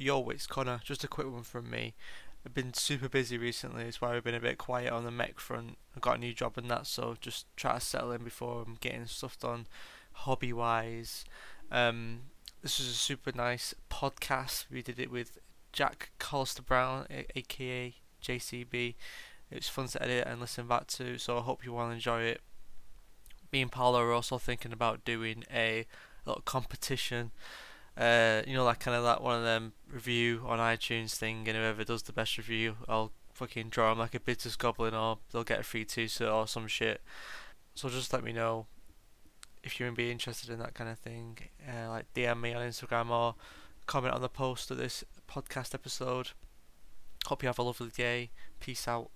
Yo, it's Connor. Just a quick one from me. I've been super busy recently. It's why I've been a bit quiet on the mech front. I got a new job and that, so just try to settle in before I'm getting stuff done, hobby wise. Um, this was a super nice podcast. We did it with Jack Collister Brown, aka JCB. It was fun to edit and listen back to, so I hope you all enjoy it. Me and Paolo are also thinking about doing a little competition uh, you know, like kind of that one of them review on iTunes thing, and whoever does the best review, I'll fucking draw them like a Bitters Goblin, or they'll get a free t-shirt or some shit. So just let me know if you're be interested in that kind of thing. Uh, like DM me on Instagram or comment on the post of this podcast episode. Hope you have a lovely day. Peace out.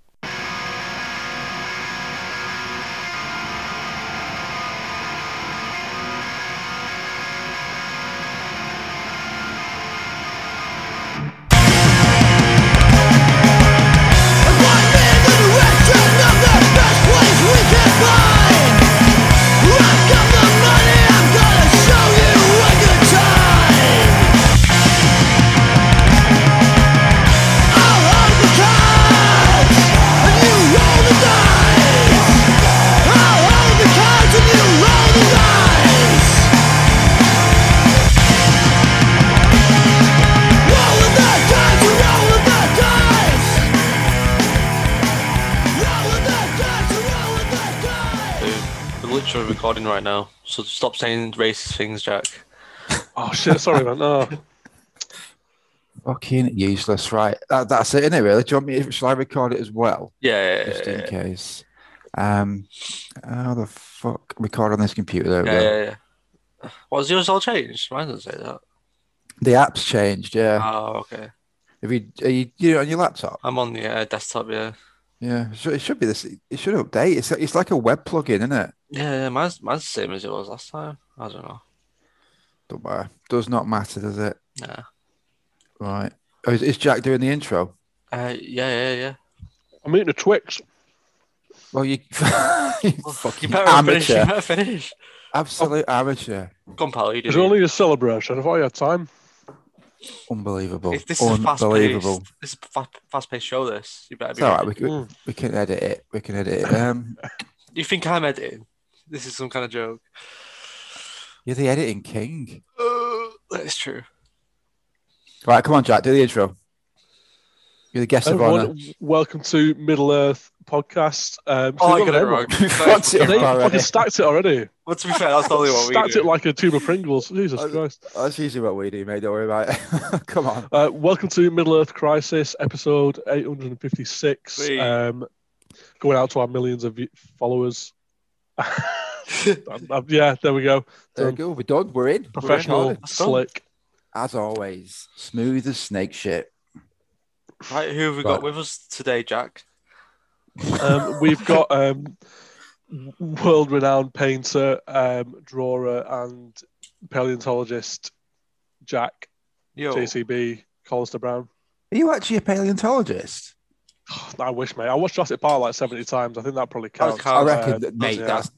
Literally recording right now, so stop saying racist things, Jack. Oh shit! Sorry, man. No. Fucking useless, right? That, that's it, innit? Really? Do you want me? Shall I record it as well, Yeah, yeah, just yeah, in yeah, case? Um, how the fuck record on this computer? There we yeah, go. yeah, yeah. Was yours all changed? Mine doesn't say that. The app's changed. Yeah. Oh, okay. Have you? Are you, you on your laptop? I'm on the uh, desktop, yeah. Yeah. So it should be this. It should update. It's it's like a web plugin, isn't it? Yeah, yeah, mine's, mine's the same as it was last time. I don't know. Don't matter. Does not matter, does it? Nah. Right. Oh, is, is Jack doing the intro? Uh, yeah, yeah, yeah. I'm eating a Twix. Well, you, you Well, you fucking better finish. You amateur, better finish. absolute amateur, Come, pal, you do It's it. only a celebration. I thought you had time. unbelievable, If this is fast unbelievable. paced, this is a fast, fast paced show. This you better It's be. all right. ready. We can, we can edit it. We can edit it. Um, You think I'm editing? This is some kind of joke. you're the editing king. Uh, that's true. Right, come on, Jack. Do the intro. You're the guest of honor. Everyone, welcome to Middle Earth podcast. Um, Oh, I so got it you've wrong. We've it already. fucking stacked it already. Well, to be fair, that's the only one we stacked do. it like a tube of Pringles. Jesus Christ. That's usually what we do, mate. Don't worry about it. come on. Uh, welcome to Middle Earth Crisis, episode 856. Um, going out to our millions of followers. Um, um, yeah, there we go. There we go. We're done. We're in. We're Professional, recording. That's done. slick. As always, smooth as snake shit. Right, who have we got Right. with us today, Jack? Um, we've got um, world-renowned painter, um, drawer, and paleontologist Jack Yo, JCB Collister Brown. Are you actually a paleontologist? I wish, mate. I watched Jurassic Park like seventy times. I think that probably counts. counts. I reckon, Uh, that, mate. yeah. That's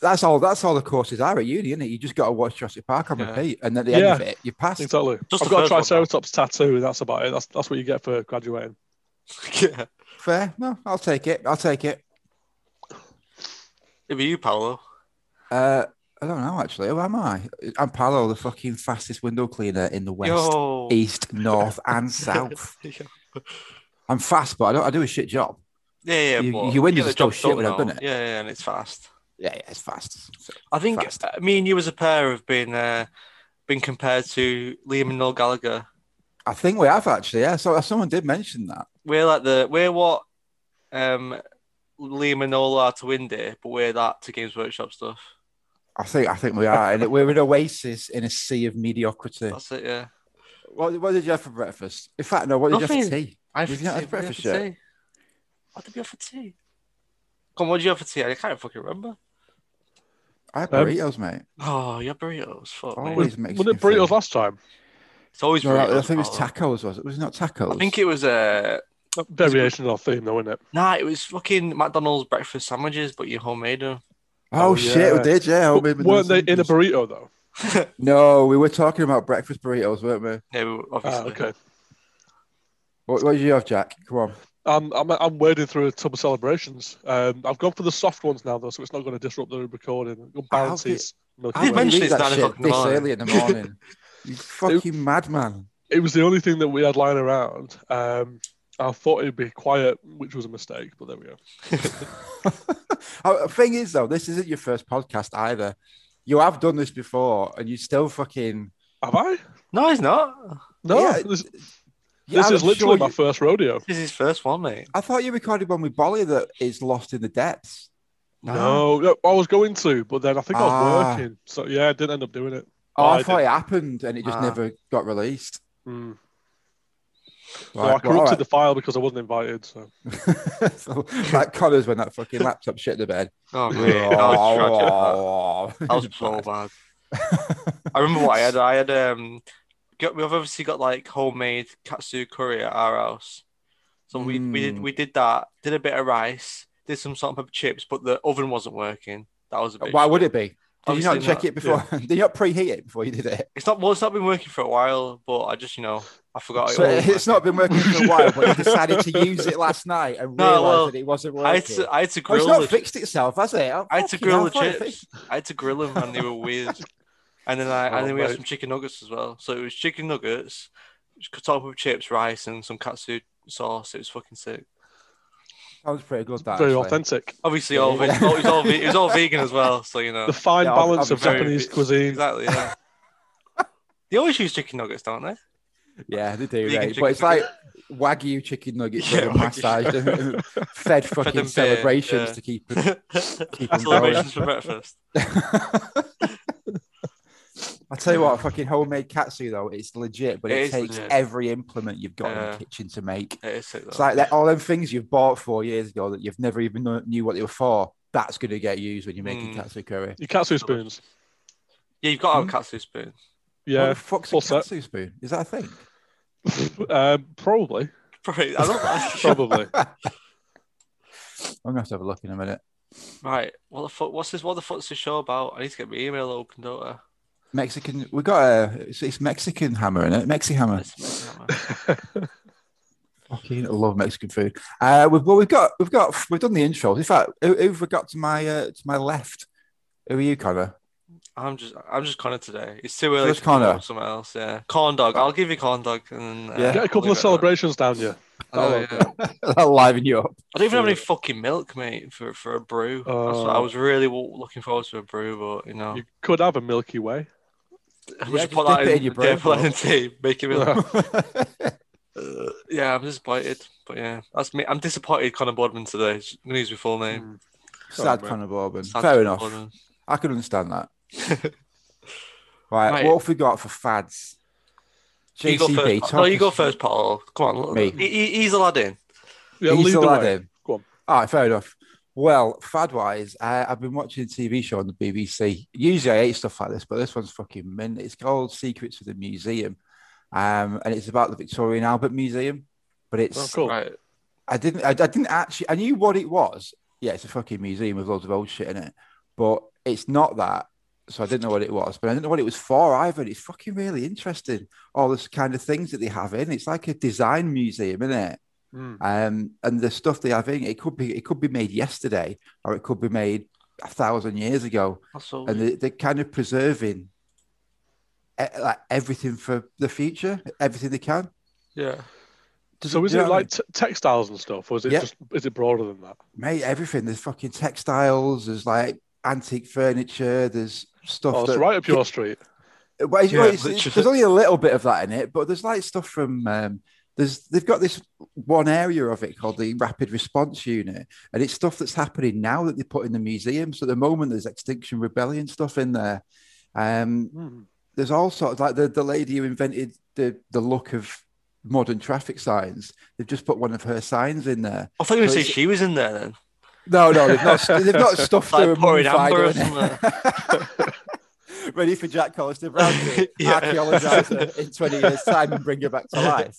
that's all. That's all the courses are at uni, isn't it? You just got to watch Jurassic Park on Yeah. repeat, and at the Yeah. end of it, you pass. Exactly. Just I've got a first one, tattoo. and That's about it. That's that's what you get for graduating. yeah. Fair. No, I'll take it. I'll take it. It'd be you, Paolo. Uh, I don't know actually. Who am I? I'm Paolo, the fucking fastest window cleaner in the west, Yo. east, north, and south. I'm fast, but I don't. I do a shit job. yeah. Yeah. You- your windows are still shit done when I've done it. Yeah, yeah, and it's fast. Yeah, yeah, it's fast. I think Fast. uh, me and you as a pair have been uh, been compared to Liam and Noel Gallagher. I think we have actually. Yeah. So someone did mention that. We're like the we're what um, Liam and Noel are to Windy, but we're that to Games Workshop stuff. I think. I think we are, and we're an oasis in a sea of mediocrity. That's it. Yeah. What, what did you have for breakfast? In fact, no. What did you have for Nothing. tea? I Did you not have breakfast for yet? tea. What did we have for tea? Come on, what did you have for tea? I can't fucking remember. I had Um, burritos, mate. Oh, your burritos. Fuck me. Always Was Mexican it burritos food. last time? It's always No, I burritos. think it was Paolo. tacos. Was it? Was it not tacos? I think it was uh Variation of theme, though, isn't it? nah, it was fucking McDonald's breakfast sandwiches, but you homemade them. Oh, Oh, shit, we yeah. did, yeah. homemade weren't they in a McDonald's. burrito though? No, we were talking about breakfast burritos, weren't we? Yeah, we- Ah, obviously. okay. What, what do you have, Jack? Come on. I'm, I'm I'm wading through a tub of celebrations. Um, I've gone for the soft ones now though, so it's not going to disrupt the recording. Good How balances. Milky Did you Way. How mention eat it's that nine shit o'clock this morning? early in the morning? you fucking madman. It was the only thing that we had lying around. Um, I thought it'd be quiet, which was a mistake, but there we go. Oh, the thing is, though, this isn't your first podcast either. You have done this before, and you still fucking. Have I? No, he's not. No. Yeah, this Yeah, this I'm is literally sure my you- first rodeo. This is his first one, mate. I thought you recorded one with Bolly that is lost in the depths. No, no, I was going to, but then I think I was Ah. working. So yeah, I didn't end up doing it. Oh, Oh, I, I thought did. it happened and it just Ah. never got released. Mm. So Right, I well, corrupted the file because I wasn't invited. So so, like Connors when that fucking laptop shit the bed. Oh, mate. That was tragic. That, that was so Bad. bad. I remember what I had. I had um, got, we've obviously got like homemade katsu curry at our house. So we, we did Mm. we did that. Did a bit of rice. Did some salt and pepper chips, but the oven wasn't working. That was a bit. Why would it be? Did you not check not. it before? Did you not preheat it before you did it? It's not. Well, it's not been working for a while, but I just you know I forgot. So it it's not been working for a while, but you decided to use it last night and No, realised well, that it wasn't working. I had to. I had to Oh, it's not the, fixed itself, has it? Oh, I had to grill the I thought it chips. I had to grill them, and they were weird. And then I Oh, and then we had some chicken nuggets as well. So it was chicken nuggets, topped with chips, rice, and some katsu sauce. It was fucking sick. Sounds pretty good. That very actually. authentic. Obviously, all yeah. it, was all, it, was all, it was all vegan as well. So you know, The fine Yeah, balance of obviously. Japanese cuisine. exactly. Yeah. they always use chicken nuggets, don't they? Yeah, they do, Vegan right? chicken But it's like wagyu chicken nuggets Yeah, that are wagyu. massaged fed fucking them beer, celebrations yeah. to keep it. Keep 'em Celebrations for breakfast. I tell you what, fucking homemade katsu though, it's legit, but It it, is takes legit. every implement you've got in the kitchen to make. It is sick, It's like that, all them things you've bought four years ago that you've never even kno- knew what they were for. That's going to get used when you're making Mm. katsu curry. Your katsu spoons. yeah, you've got to have Hmm? a katsu spoon. What Yeah, the fuck's a full set. katsu spoon? Is that a thing? um, probably. Probably, I don't probably. I'm gonna have to have a look in a minute. Right. What the fuck? What's this? What the fuck's this show about? I need to get my email open, don't I? Mexican. We got a. It's, it's Mexican hammer in it. Mexi hammer. Let's make that, man. Fucking love Mexican food. Uh, we've well, we've got we've got we've done the intros. In fact, who, who've we got to my uh, to my left? Who are you, Connor? I'm just, I'm just Connor today. It's too early. Just to come up Connor. with Something else, yeah. Corn dog. I'll give you corn dog. And, uh, Yeah. Get a I'll couple of celebrations down you. that. Oh, yeah. That'll liven you up. I don't even have any fucking milk, mate, for, for a brew. That's what I Oh. was really w- looking forward to a brew, but you know, You could have a Milky Way. We Yeah, just just put that in, in your yeah, brew, put that bro. in tea, make it. milk. Yeah. Uh, yeah, I'm disappointed, but yeah, that's me. I'm disappointed. Connor Bodman today. I'm gonna use my full name. Sad man. Connor Bourbon. Sad Fair Connor enough. Bodman. I could understand that. Right, Right. what have we got for fads? You go JCB. first. No, you go first, Paul. Come on, Me. He, he- he's a lad in. Yeah, He's lead the the lad in. Go on. All right, fair enough. Well, fad wise, uh, I've been watching a TV show on the BBC. Usually I hate stuff like this, but this one's fucking mint. It's called Secrets of the Museum. Um, and it's about the Victoria and Albert Museum. But it's Oh, cool. Right. I didn't I, I didn't actually I knew what it was. Yeah, it's a fucking museum with loads of old shit in it. But it's not that. So I didn't know what it was, but I didn't know what it was for either. It's fucking really interesting. All this kind of things that they have in. It's like a design museum, isn't it? Mm. Um, and the stuff they have in it could be it could be made yesterday or it could be made a thousand years ago, That's all. and they, they're kind of preserving e- like everything for the future, everything they can. yeah. Does So is it know what I like t- textiles and stuff, or is it Yeah. just is it broader than that? mate? Everything. There's fucking textiles. There's like antique furniture. There's stuff Oh, it's that right up your street. Well, it's- Yeah, well, it's- there's only a little bit of that in it, but there's like stuff from um, there's they've got this one area of it called the Rapid Response Unit, and it's stuff that's happening now that they put in the museum. So at the moment, there's Extinction Rebellion stuff in there. Um, Mm. there's all sorts like the the lady who invented the the look of modern traffic signs. They've just put one of her signs in there. I thought you were So going to say she was in there then. No, no, they've not. they've not stuffed Like her pouring amber or. Ready for Jack Collister Brown to Yeah. archaeologize her in 20 years' time and bring her back to life.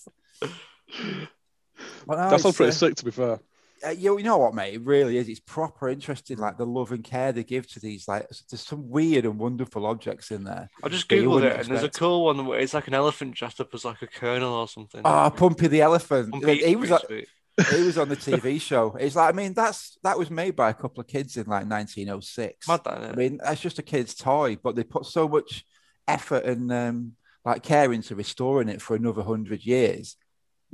But no, That sounds pretty uh, sick, to be fair. uh, you, you know what, mate? It really is. It's proper interesting, like the love and care they give to these. Like, there's some weird and wonderful objects in there. I just that googled it, wouldn't and there's a cool one where it's like an elephant dressed up as like a colonel or something. Oh, Pumpy the elephant. Pumpy- he was pretty on- he was on the TV show. It's like I mean, that's that was made by a couple of kids in like 1906. Mad I mean, that's just a kid's toy, but they put so much effort and um, like care into restoring it for another hundred years.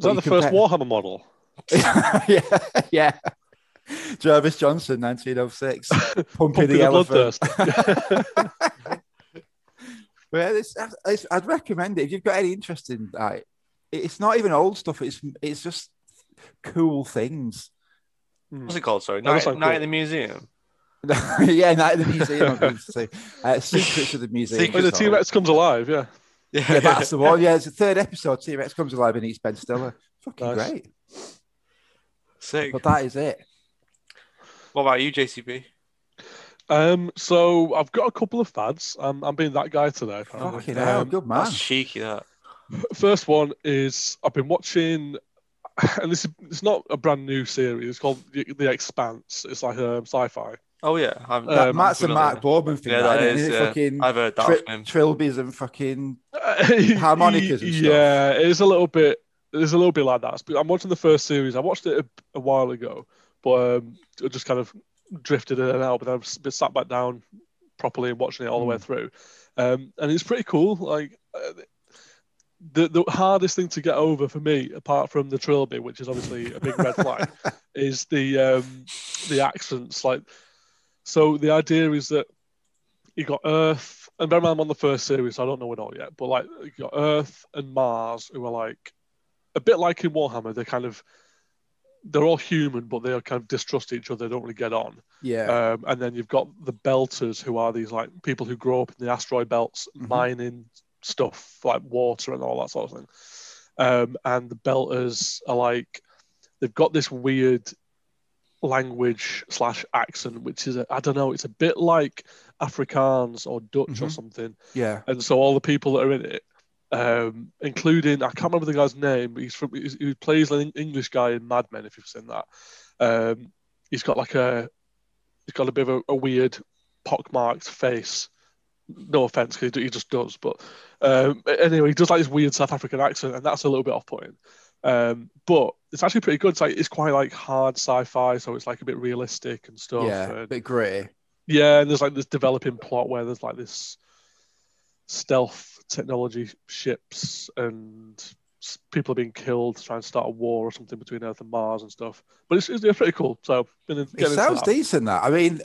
Is that the you first Warhammer model? yeah, yeah. Jervis Johnson, 1906. Pumpy Pumping the the elephant. bloodthirst. Well, it's, it's, I'd recommend it if you've got any interest in like. It's not even old stuff. It's it's just cool things. What's it called? Sorry, That does Night, sound Night cool. at the Museum. yeah, night at the museum. I'm going to say. Uh, Secrets of the museum. Secrets When the. T Rex comes alive, yeah. Yeah, that's the one. Yeah, it's the third episode. T Rex comes alive and eats Ben Stiller. Fucking Nice. great. Sick. But that is it. What about you, JCB? Um, so I've got a couple of fads. I'm, I'm being that guy today. apparently. Fucking hell, Um, good man. That's cheeky. That. First one is I've been watching, and this is it's not a brand new series. It's called The, the Expanse. It's like um, sci-fi. Oh yeah, I'm, Uh, That Um, Matt's a. Mark Bourman thing, Yeah, that, that isn't is, it? yeah. Fucking I've heard that tri- from him. trilbies and fucking Harmonicas and stuff. yeah, it is a little bit. It's a little bit like that. But I'm watching the first series. I watched it a, a while ago, but um, I just kind of drifted in and out. But I've been sat back down properly and watching it all the way Hmm. through, um, and it's pretty cool. Like uh, the the hardest thing to get over for me, apart from the trilby, which is obviously a big red flag, is the um, the accents. Like, so the idea is that you got Earth, and bear in mind I'm on the first series, so I don't know it all yet. But like, you got Earth and Mars, who are like a bit like in Warhammer. They're kind of they're all human, but they are kind of distrust each other. They don't really get on. yeah. Um, and then you've got the Belters, who are these like people who grow up in the asteroid belts, Mhm. mining stuff like water and all that sort of thing. Um, and the Belters are like they've got this weird language slash accent, which is I don't know, it's a bit like Afrikaans or Dutch or Mhm. something. yeah. And so all the people that are in it, um, including I can't remember the guy's name, but he's from he's, he plays an English guy in Mad Men, if you've seen that. Um, he's got like a he's got a bit of a, a weird pockmarked face. No offense, because he just does. But um, anyway, he does like this weird South African accent, and that's a little bit off-putting. Um, but it's actually pretty good. It's like it's quite like hard sci-fi, so it's like a bit realistic and stuff. Yeah. and- A bit gritty. yeah, and there's like this developing plot where there's like this stealth technology ships and people are being killed to try and start a war or something between Earth and Mars and stuff. But it's, it's, pretty cool. So been in- It sounds that. decent. That I mean,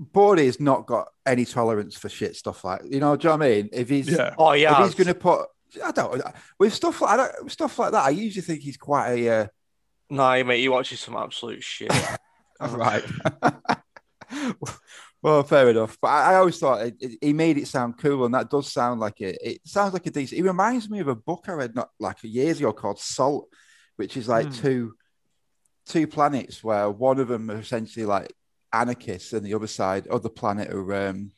Bordy's not got any tolerance for shit stuff like you know. Do you know what I mean? If he's Yeah, Oh yeah, if he's going to put, I don't with stuff like I don't, with stuff like that. I usually think he's quite a uh, Nah, mate, you watching some absolute shit. right. well, fair enough. But I, I always thought it, it- he made it sound cool, and that does sound like it. It sounds like a decent. It reminds me of a book I read not like a years ago called Salt, which is like Hmm. two two planets where one of them are essentially like anarchists, and the other side, other planet, are um,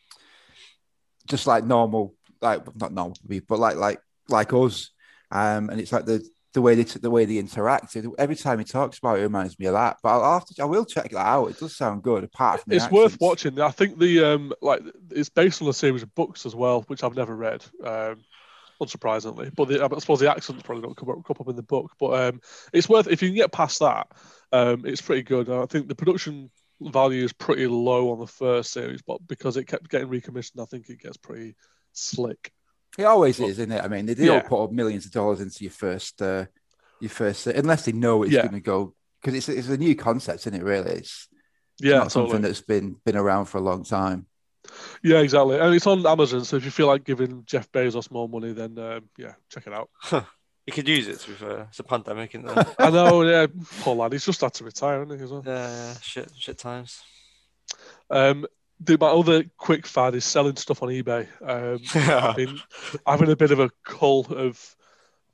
just like normal, like not normal people, but like like like us. Um, and it's like the the way they the way they interact. Every time he talks about it, it reminds me of that. But I'll have to, I will check that out. It does sound good. Apart from it's worth watching. I think the um like it's based on a series of books as well, which I've never read. Um, unsurprisingly, but the, I suppose the accents probably don't come up, come up in the book. But um, it's worth if you can get past that. Um, it's pretty good. I think the production value is pretty low on the first series, but because it kept getting recommissioned, I think it gets pretty slick. It always Well, is, isn't it? I mean, they do all yeah. put up millions of dollars into your first, uh, your first, unless they know it's Yeah. going to go because it's it's a new concept, isn't it? Really, it's Yeah, not something that's been been around for a long time. Yeah, exactly. And it's on Amazon, so if you feel like giving Jeff Bezos more money, then um, yeah, check it out. you could use it to be fair. It's a pandemic, isn't there? I know, yeah, poor lad. He's just had to retire, isn't he? As well? yeah, yeah, shit, shit times. Um, the, my other quick fad is selling stuff on eBay. Um, I've been having a bit of a cult of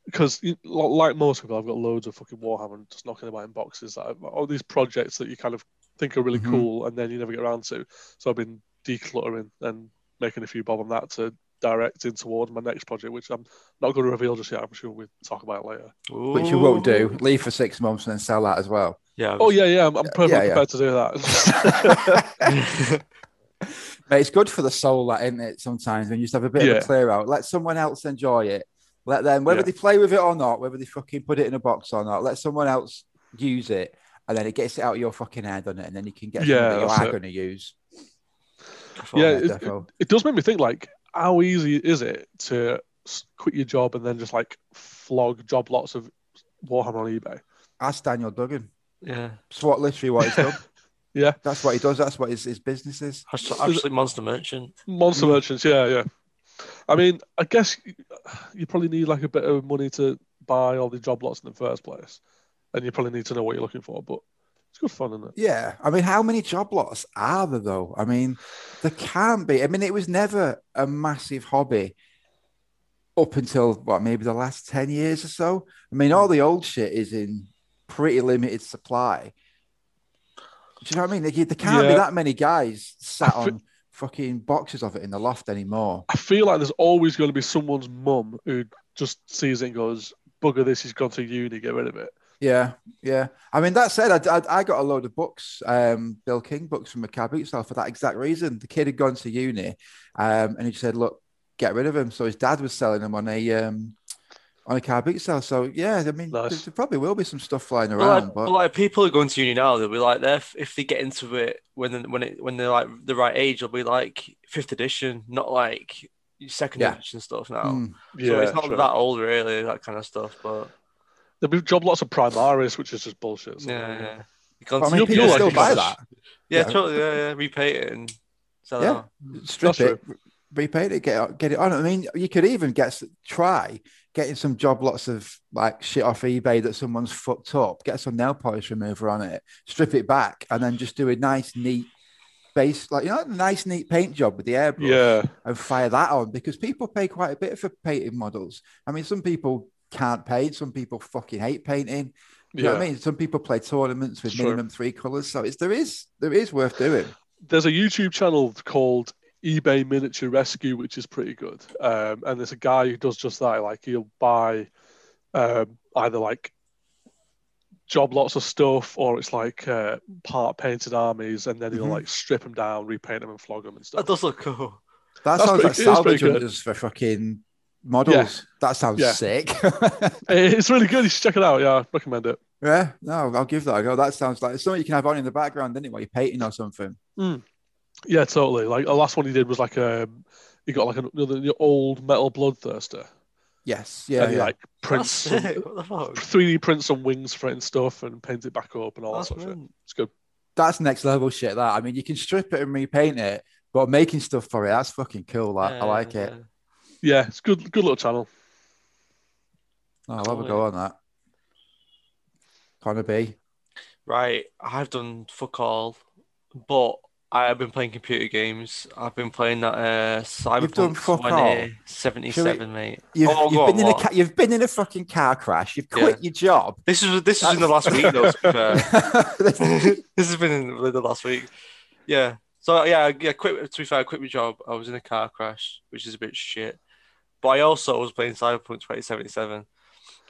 because like most people, I've got loads of fucking Warhammer and just knocking about in boxes. That I've- all these projects that you kind of think are really Mhm. cool and then you never get around to. So I've been decluttering and making a few bob on that to direct in towards my next project, which I'm not going to reveal just yet. I'm sure we'll talk about it later. Which you won't do. Leave for six months and then sell that as well. Yeah. Oh yeah, yeah. I'm, I'm perfectly yeah, yeah. prepared to do that. Mate, it's good for the soul, that isn't it? Sometimes when you just have a bit of a clear out, let someone else enjoy it. Let them, whether Yeah. they play with it or not, whether they fucking put it in a box or not, let someone else use it, and then it gets it out of your fucking head on it, and then you can get Yeah, something that you are going to use. yeah, Yeah, it, it, it does make me think like, how easy is it to quit your job and then just like flog job lots of Warhammer on eBay? Ask Daniel Duggan. yeah. It's what literally what he's done. Yeah, That's what he does. That's what his, his business is. Actually, actually monster merchant. monster Mm. merchants. Yeah, yeah. I mean, I guess you probably need like a bit of money to buy all the job lots in the first place, and you probably need to know what you're looking for. But it's good fun, isn't it? Yeah, I mean, how many job lots are there though? I mean, there can't be. I mean, it was never a massive hobby up until what maybe the last ten years or so. I mean, all the old shit is in pretty limited supply. Do you know what I mean? There, there can't be that many guys sat on fucking boxes of it in the loft anymore. I feel like there's always going to be someone's mum who just sees it and goes, "Bugger this! He's gone to uni. Get rid of it." Yeah, yeah. I mean, that said, I, I, I got a load of books, um, Bill King books from Macabre Boot Style for that exact reason. The kid had gone to uni, um, and he said, "Look, get rid of him." So his dad was selling them on a um, on a car boot sale. So yeah, I mean, Nice. there, there probably will be some stuff flying But around, like, but but like people are going to uni now, they'll be like, they're if they get into it when when it when they're like the right age, it'll be like fifth edition, not like second Yeah. edition stuff now. mm, Yeah, so it's not sure. that old really, that kind of stuff. But There'll be job lots of Primaris, which is just bullshit. so- yeah, yeah. You can't I mean, You'll- you'll still like buy that. yeah, yeah. totally, yeah, yeah, repay it and sell it Yeah. on. Strip That's it, repaint it, get it, get it on. I mean, you could even get try getting some job lots of like shit off eBay that someone's fucked up. Get some nail polish remover on it, strip it back, and then just do a nice, neat base, like you know, a nice, neat paint job with the airbrush. Yeah, and fire that on because people pay quite a bit for painted models. I mean, some people can't paint, some people fucking hate painting. You know what I mean? Some people play tournaments with Sure. minimum three colors, so it's there is there is worth doing. There's a YouTube channel called eBay Miniature Rescue, which is pretty good. Um, and there's a guy who does just that. Like he'll buy um, either like job lots of stuff, or it's like uh, part painted armies, and then he'll Mhm. like strip them down, repaint them, and flog them and stuff. That does look cool. That That's sounds pretty- like it is salvage pretty good. hunters for fucking models. Yeah. That sounds Yeah. sick. It's really good. You should check it out. Yeah, I recommend it. yeah, no, I'll give that a go. That sounds like it's something you can have on in the background, isn't it? While you're painting or something. Yeah, totally. Like the last one he did was like a he got like another old metal bloodthirster, Yes, yeah, and he yeah. like prints some, sick. What the fuck? 3D prints some wings for it and stuff, and paints it back up and all that That's sort of shit. It's good. That's next level shit. That I mean, you can strip it and repaint it, but making stuff for it, that's fucking cool. That I like it. Yeah. Yeah, it's good. Good little channel. Oh, I'll have a go on that. Connor B. Right, I've done fuck all, but I have been playing computer games. I've been playing that uh, Cyberpunk done fuck 2077, mate. You've, Oh, you've been on, in a ca- you've been in a fucking car crash. You've quit your job. This is this is in the last week though. To be fair. this has been in the last week. Yeah. So yeah, yeah. Quit. To be fair, I quit my job. I was in a car crash, which is a bit shit. But I also was playing Cyberpunk 2077,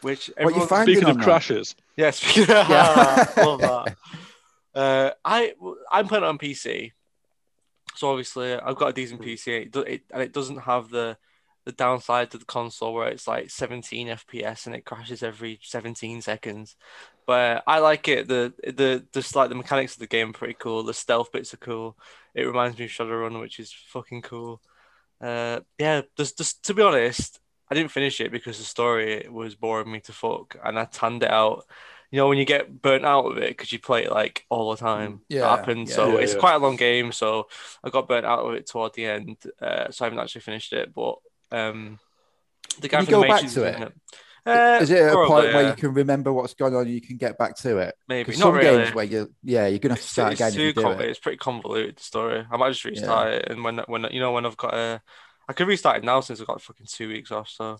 which What you everyone. find- Speaking on of that. crashes, Yeah, speaking of, Yeah. love that. Uh, I I'm playing it on PC, so obviously I've got a decent PC, and it, do- it, and it doesn't have the the downside to the console where it's like 17 FPS and it crashes every 17 seconds. But I like it. The the just like the mechanics of the game are pretty cool. The stealth bits are cool. It reminds me of Shadowrun, which is fucking cool. Uh, yeah, just just to be honest, I didn't finish it because the story was boring me to fuck, and I tanned it out. You know, when you get burnt out of it because you play it like all the time, Yeah, that happens. yeah. so Yeah, it's yeah. quite a long game. So I got burnt out of it toward the end. Uh, so I haven't actually finished it. But um, the guy Can you from go back to is it? Uh, Is it a probably, point where yeah. you can remember what's going on and you can get back to it? maybe not some really? games where you, yeah, you're gonna have to It's, start it's again if too you do conv- it. it's pretty convoluted the story. I might just restart it, and when when you know when I've got a, I could restart it now since I've got fucking two weeks off. So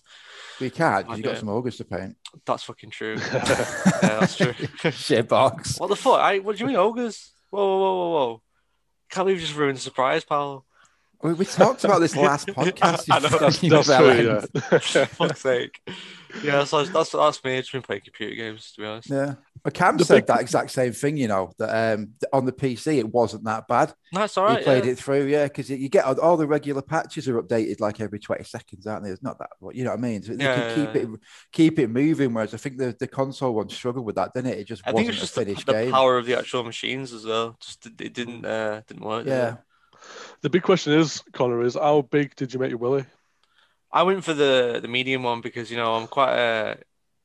we can't because you got some ogres to paint. that's fucking true. yeah, that's true. Shit box. What the fuck? I what do you mean ogres? Whoa, whoa, whoa, whoa, whoa! Can't believe you just ruined the surprise, pal. We, we talked about this last podcast. I know. that's, that's true. Yeah. Fuck's sake. Yeah, so that's that's me. I've just been playing computer games to be honest. Yeah. But Cam The said big- that exact same thing, you know, that um, on the PC it wasn't that bad. That's all right. he played yeah. it through, yeah, because you get all, all the regular patches are updated like every 20 seconds, aren't they? It's not that, but you know what I mean? So they Yeah, can keep yeah, it keep it moving. Whereas I think the, the console one struggled with that, didn't it? It just I think wasn't it's just a the, finished the game. power of the actual machines as well. Just it, it didn't uh, didn't work. did yeah. It? The big question is, Connor, is how big did you make your willy? I went for the the medium one because you know I'm quite a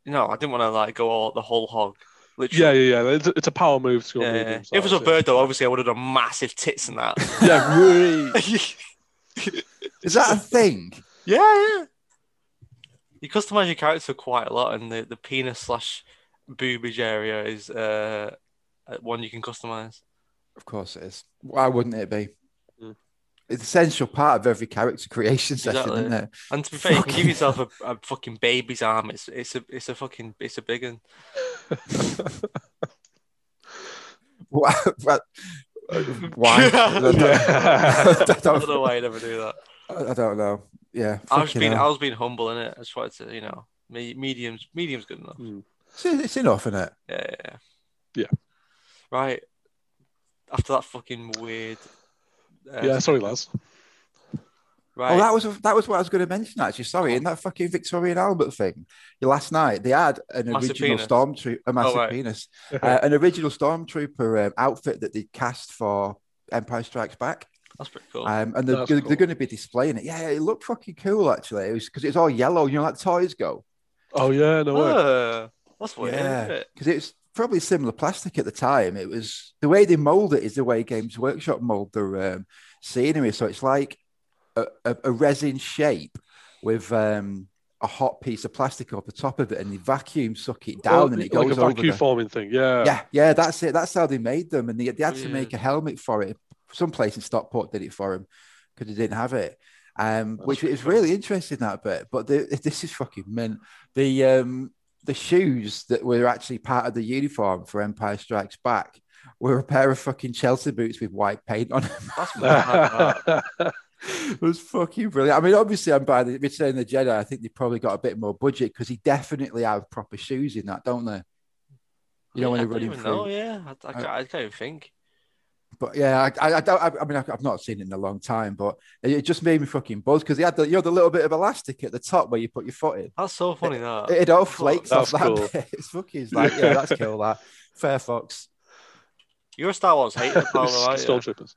you know I didn't want to like go all the whole hog. Yeah, Literally. yeah, yeah. It's, a- it's a power move to go Yeah, medium. yeah. If it was a size, bird though, obviously I would have done massive tits and that. Yeah, yeah really. Is that a thing? yeah, yeah. You customize your character quite a lot, and the, the penis slash boobage area is uh one you can customize. Of course it is. Why wouldn't it be? Mm. It's essential part of every character creation session, Exactly. isn't it? And to be fair, you can Fucking- give yourself a, a fucking baby's arm. It's it's a it's a fucking it's a big one. Why? Why? Why? I, don't, Yeah. I I don't know don't- why I never do that. I don't know. Yeah. I was fucking being I hell. was being humble in it. I just wanted to, you know, me, mediums mediums good enough. It's, it's enough, isn't it? Yeah, yeah, yeah. Yeah. Right. After that fucking weird. Uh, yeah, sorry, lads. Right. Oh, that was that was what I was going to mention. Actually, sorry, in that fucking Victoria and Albert thing, last night they had an Massive original penis. stormtrooper, a massive right. penis, uh, an original stormtrooper um, outfit that they cast for Empire Strikes Back, That's pretty cool. um, and they're, they're cool. going to be displaying it. Yeah, it looked fucking cool actually. It was because it's all yellow, you know, like toys go. Oh yeah, no way. Uh, that's weird. Yeah. because it was probably similar plastic at the time. It was the way they mold it is the way Games Workshop mold their um, scenery. So it's like a, a, a resin shape with um, a hot piece of plastic over the top of it, and the vacuum suck it down, Well, and it like goes a over. vacuum The... forming thing. Yeah. Yeah, yeah, that's it. That's how they made them, and they, they had to Weird. make a helmet for it. Some place in Stockport did it for him because they didn't have it. Um, which is really interesting that bit. But the, this is fucking mint. The um, the shoes that were actually part of the uniform for Empire Strikes Back were a pair of fucking Chelsea boots with white paint on them. It was fucking brilliant. I mean, obviously, I'm by the Return of the Jedi. I think they probably got a bit more budget because he definitely have proper shoes in that, don't they? You know, when Yeah, they're don't running through. know, yeah. I, I, can't, I can't even think. But yeah, I, I, I don't. I, I mean, I've I've not seen it in a long time, but it, it just made me fucking buzz because they had the you know the little bit of elastic at the top where you put your foot in. That's so funny, that. It, it all flakes off That's that cool. bit. It's fucking it's like yeah, that's cool. That fair fox. You're a Star Wars hater, Paolo, aren't you? Stormtroopers.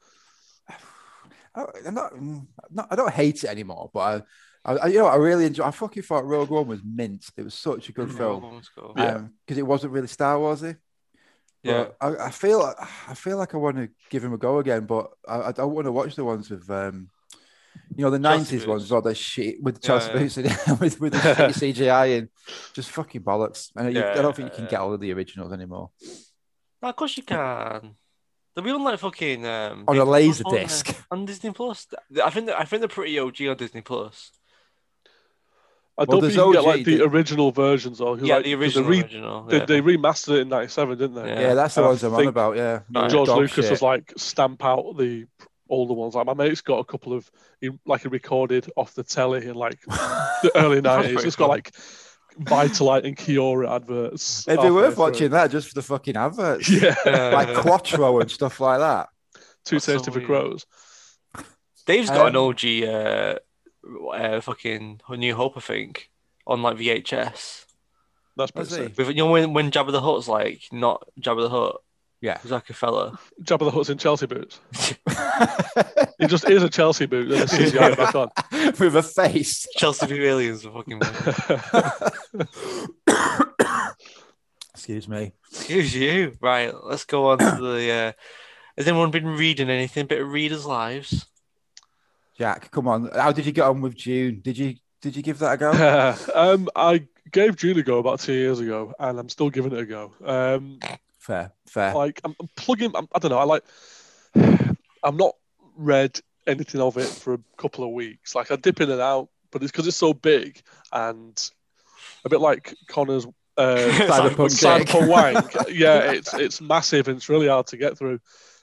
I, I'm not, mm, not. I don't hate it anymore, but I, I, you know, I really enjoy. I fucking thought Rogue One was mint. It was such a good film Let's go. Yeah. because it wasn't really Star Warsy. Yeah. I, I feel I feel like I want to give him a go again, but I, I don't want to watch the ones with um, you know, the nineties ones, all the shit with Yeah, Chelsea yeah. boots and with with the CGI and just fucking bollocks. And you, I don't think you can yeah. get all of the originals anymore No, of course you can. They'll be on like fucking um, on a laser Plus, disc. on Disney Plus. I think I think they're pretty OG on Disney Plus. I Well, don't think there's you can get like the that- original versions or Yeah, like, the 'cause original. They, re- original. yeah. they remastered it in '97, didn't they? Yeah. Yeah, that's the I ones I'm on about. Yeah, Right. George Dog Lucas shit. was like stamp out the older ones. Like my mate's got a couple of he, like he recorded off the telly in like the early nineties. pretty It's got like Vitalite and Kia-Ora adverts. It'd be worth watching that just for the fucking adverts, Yeah, Yeah, like yeah. Quatro and stuff like that. too That's so tasty for crows. Dave's got an Um, OG uh, uh, fucking New Hope, I think, on like VHS. That's pretty Has sick. With you know when when Jabba the Hutt's like not Jabba the Hutt, Yeah. he's like a fella. Jabba the Hutt's in Chelsea boots. He just is a Chelsea boot and a CGI back on. with a face. Chelsea v Aliens, are fucking. Excuse me. Excuse you. Right, let's go on to the. Uh, has anyone been reading anything? Bit of readers' lives. Jack, come on. How did you get on with Dune? Did you did you give that a go? um, I gave Dune a go about two years ago, and I'm still giving it a go. Um, fair, fair. like I'm, I'm plugging. I'm, I don't know. I like. I'm not read anything of it for a couple of weeks. Like I dip in and out, but it's because it's so big and a bit like Connor's uh, Cyberpunk Cyberpunk wank. Yeah, it's it's massive and it's really hard to get through.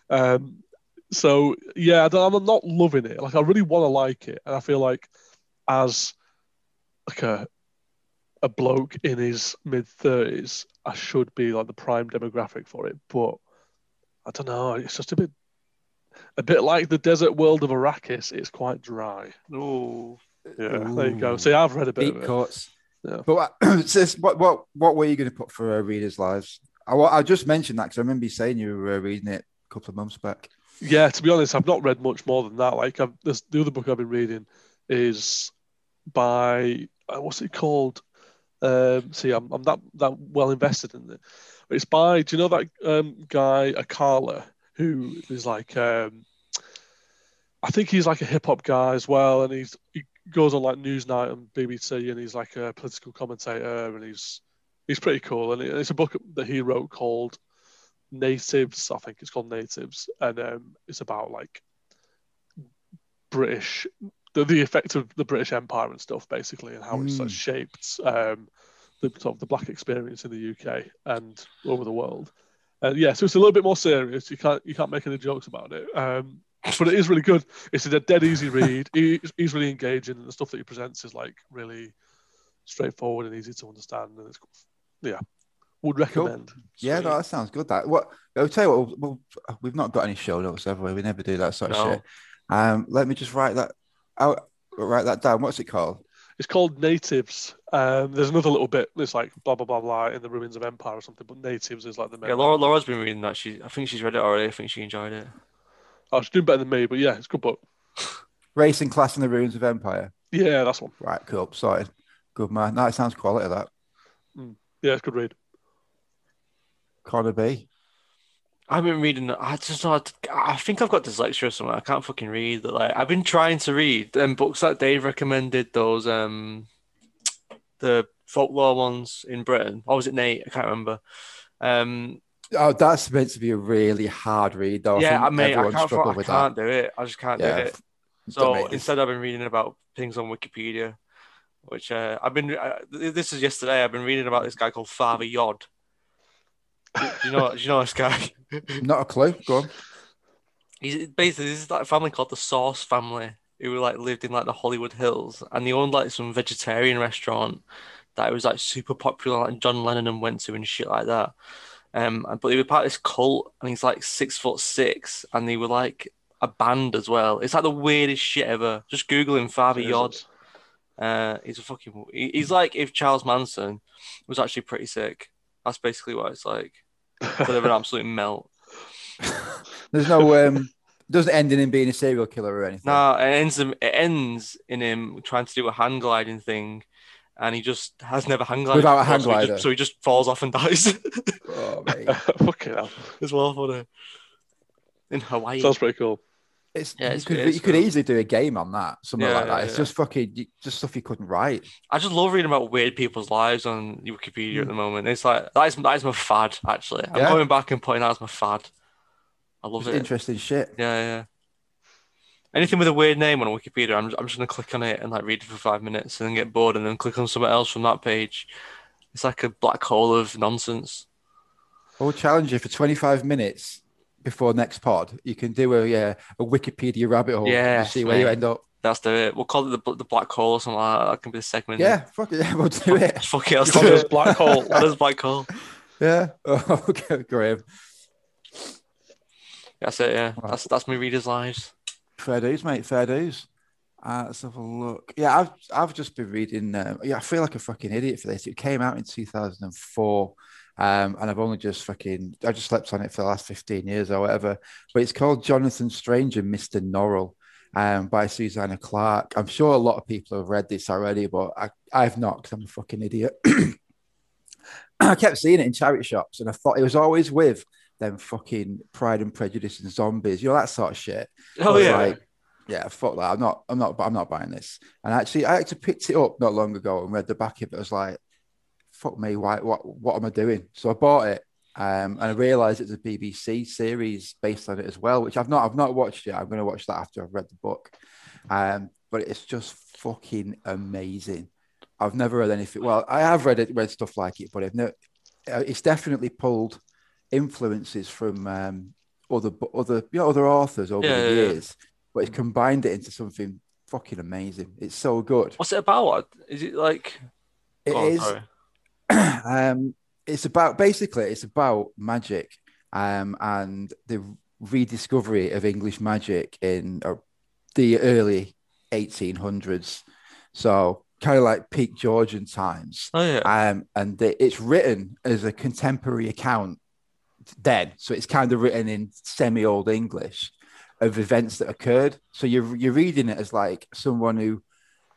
Um, so yeah, I don't, I'm not loving it. Like I really want to like it, and I feel like as like a a bloke in his mid thirties, I should be like the prime demographic for it. But I don't know. It's just a bit, a bit like the desert world of Arrakis. It's quite dry. Oh, Yeah, there you go. Ooh. See, I've read a bit Deep of it. cuts. Yeah. But what, sis, what what what were you going to put for uh, readers' lives? I, wa- I just mentioned that because I remember you saying you were uh, reading it a couple of months back. Yeah, to be honest, I've not read much more than that. Like, I've, this, the other book I've been reading is by uh, what's it called? Um, see, I'm, I'm that that well invested in it. It's by do you know that um, guy Akala who is like um, I think he's like a hip hop guy as well, and he's he goes on like Newsnight and BBC, and he's like a political commentator, and he's he's pretty cool. And it's a book that he wrote called Natives, I think it's called Natives, and um, it's about like British, the, the effect of the British Empire and stuff, basically, and how it's like, Mm. shaped um, the sort of the black experience in the UK and over the world. And yeah, so it's a little bit more serious. You can't you can't make any jokes about it, um, but it is really good. It's a dead easy read. He, he's really engaging, and the stuff that he presents is like really straightforward and easy to understand. And it's yeah, would recommend. Yeah, no, that sounds good. That what I'll tell you what. We'll, we've not got any show notes, have we? We never do that sort of No. shit. Um, let me just write that out. Write that down. What's it called? It's called Natives. Um, there's another little bit. It's like blah blah blah blah in the ruins of empire or something. But Natives is like the main. Yeah, Laura, Laura's been reading that. She, I think she's read it already. I think she enjoyed it. Oh, she's doing better than me, but yeah, it's a good book. Race and class in the ruins of empire. Yeah, that's one. Right, cool. Sorted. Good man. No, it sounds quality. That Yeah, it's a good read. Connor I've been reading. I just not. I think I've got dyslexia or something. I can't fucking read. Like I've been trying to read them books that Dave recommended. Those um, the folklore ones in Britain. Or was it Nate? I can't remember. Um, Oh, that's meant to be a really hard read, though. yeah, I think mean, I can't. I can't do it. I just can't Yeah, do it. So instead, I've been reading about things on Wikipedia, which uh, I've been. Uh, this is yesterday. I've been reading about this guy called Father Yod. Do you know? Do you know this guy? not a clue. Go on. He's basically this is like a family called the Source family who like lived in like the Hollywood Hills, and they owned like some vegetarian restaurant that was like super popular, like John Lennon and went to and shit like that. Um, but they were part of this cult, and he's like six foot six, and they were like a band as well. It's like the weirdest shit ever. Just Google him, Father Yod. Uh, he's a fucking. He's like if Charles Manson was actually pretty sick. That's basically what it's like. Instead of an absolute melt. There's no um doesn't end in him being a serial killer or anything. No, it ends him. It ends in him trying to do a hang gliding thing, and he just has never hang glided Without a before, hang so he, glider. just, so he just falls off and dies. Oh, mate. Fucking hell. as well for the in Hawaii. Sounds pretty cool. It's, Yeah, you it's- could, it's you could easily do a game on that, something Yeah, like that. yeah, It's just fucking, you- just stuff you couldn't write. I just love reading about weird people's lives on Wikipedia at mm. the moment. It's like that is that is my fad. Actually, I'm going back and putting that as my fad. I love Just it. interesting shit. Yeah, yeah. Anything with a weird name on Wikipedia, I'm, I'm just gonna click on it and like read it for five minutes and then get bored and then click on something else from that page. It's like a black hole of nonsense. I will challenge you for 25 minutes before next pod. You can do a yeah a Wikipedia rabbit hole. Yeah, see where you end up. That's the it. We'll call it the, the black hole or something like that. That can be the segment. Yeah, fuck it. Yeah, we'll do it. Fuck it, let's Call do this it. black hole. That is black hole. Yeah. Oh, okay, Graham. That's it, yeah. Right. That's that's my readers' lives. Fair dues, mate. Fair dues. Uh, let's have a look. Yeah, I've I've just been reading. Uh, yeah, I feel like a fucking idiot for this. It came out in 2004, um, and I've only just fucking I just slept on it for the last 15 years or whatever. But it's called Jonathan Strange and Mr. Norrell, um, by Susanna Clarke. I'm sure a lot of people have read this already, but I I've not because I'm a fucking idiot. I kept seeing it in charity shops, and I thought it was always with them fucking Pride and Prejudice and zombies, you know that sort of shit. Oh yeah. like, yeah, fuck that. I'm not, I'm not, I'm not buying this. And actually, I actually picked it up not long ago and read the back of it. I was like, fuck me, why, what, what am I doing? So I bought it, um, and I realised it's a BBC series based on it as well, which I've not, I've not watched yet. I'm going to watch that after I've read the book. Um, but it's just fucking amazing. I've never read anything. Well, I have read it, read stuff like it, but I've never. It's definitely pulled influences from um, other other you know other authors over Yeah, the yeah, yeah. years, but it's combined it into something fucking amazing. It's so good. What's it about? Is it like It Oh, is. sorry. um, it's about basically it's about magic um, and the rediscovery of English magic in uh, the early 1800s. So kind of like peak Georgian times. Oh yeah. Um, and the, it's written as a contemporary account then. So it's kind of written in semi old English of events that occurred. So you're, you're reading it as like someone who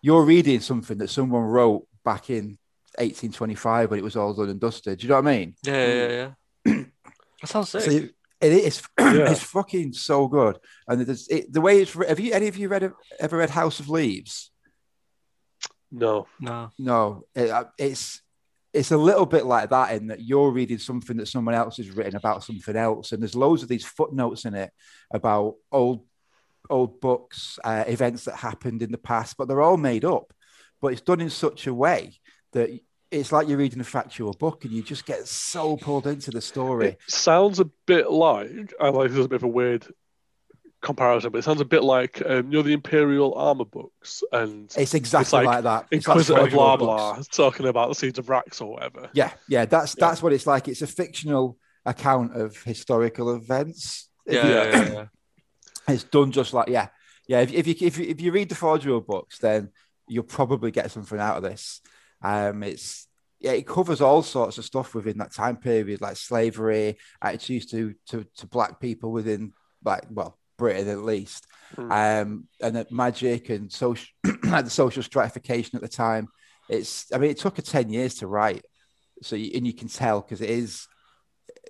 you're reading something that someone wrote back in 1825 when it was all done and dusted. Do you know what I mean? Yeah, yeah, yeah. yeah. that sounds sick. So you- it is Yeah. it's fucking so good. And it is, it, the way it's have you any of you read ever read House of Leaves? No. no. No, it, uh, it's it's a little bit like that in that you're reading something that someone else has written about something else, and there's loads of these footnotes in it about old old books, uh, events that happened in the past, but they're all made up. But it's done in such a way that it's like you're reading a factual book, and you just get so pulled into the story. It sounds a bit like I like this is a bit of a weird comparison, but it sounds a bit like um, you know the Imperial armor books and It's exactly like like, that. It's like Inquisitor Forge blah World books. blah talking about the Siege of Vraks or whatever. Yeah, yeah, that's Yeah. that's what it's like. It's a fictional account of historical events. Yeah, you- yeah, yeah, yeah. It's done just like yeah, yeah. If, if you if you, if you read the Forge books, then you'll probably get something out of this. Um, it's yeah, it covers all sorts of stuff within that time period, like slavery, attitudes to to to black people within like well Britain at least, Mm. um, and that magic and social like the social stratification at the time. It's I mean it took her ten years to write, so you, and you can tell because it is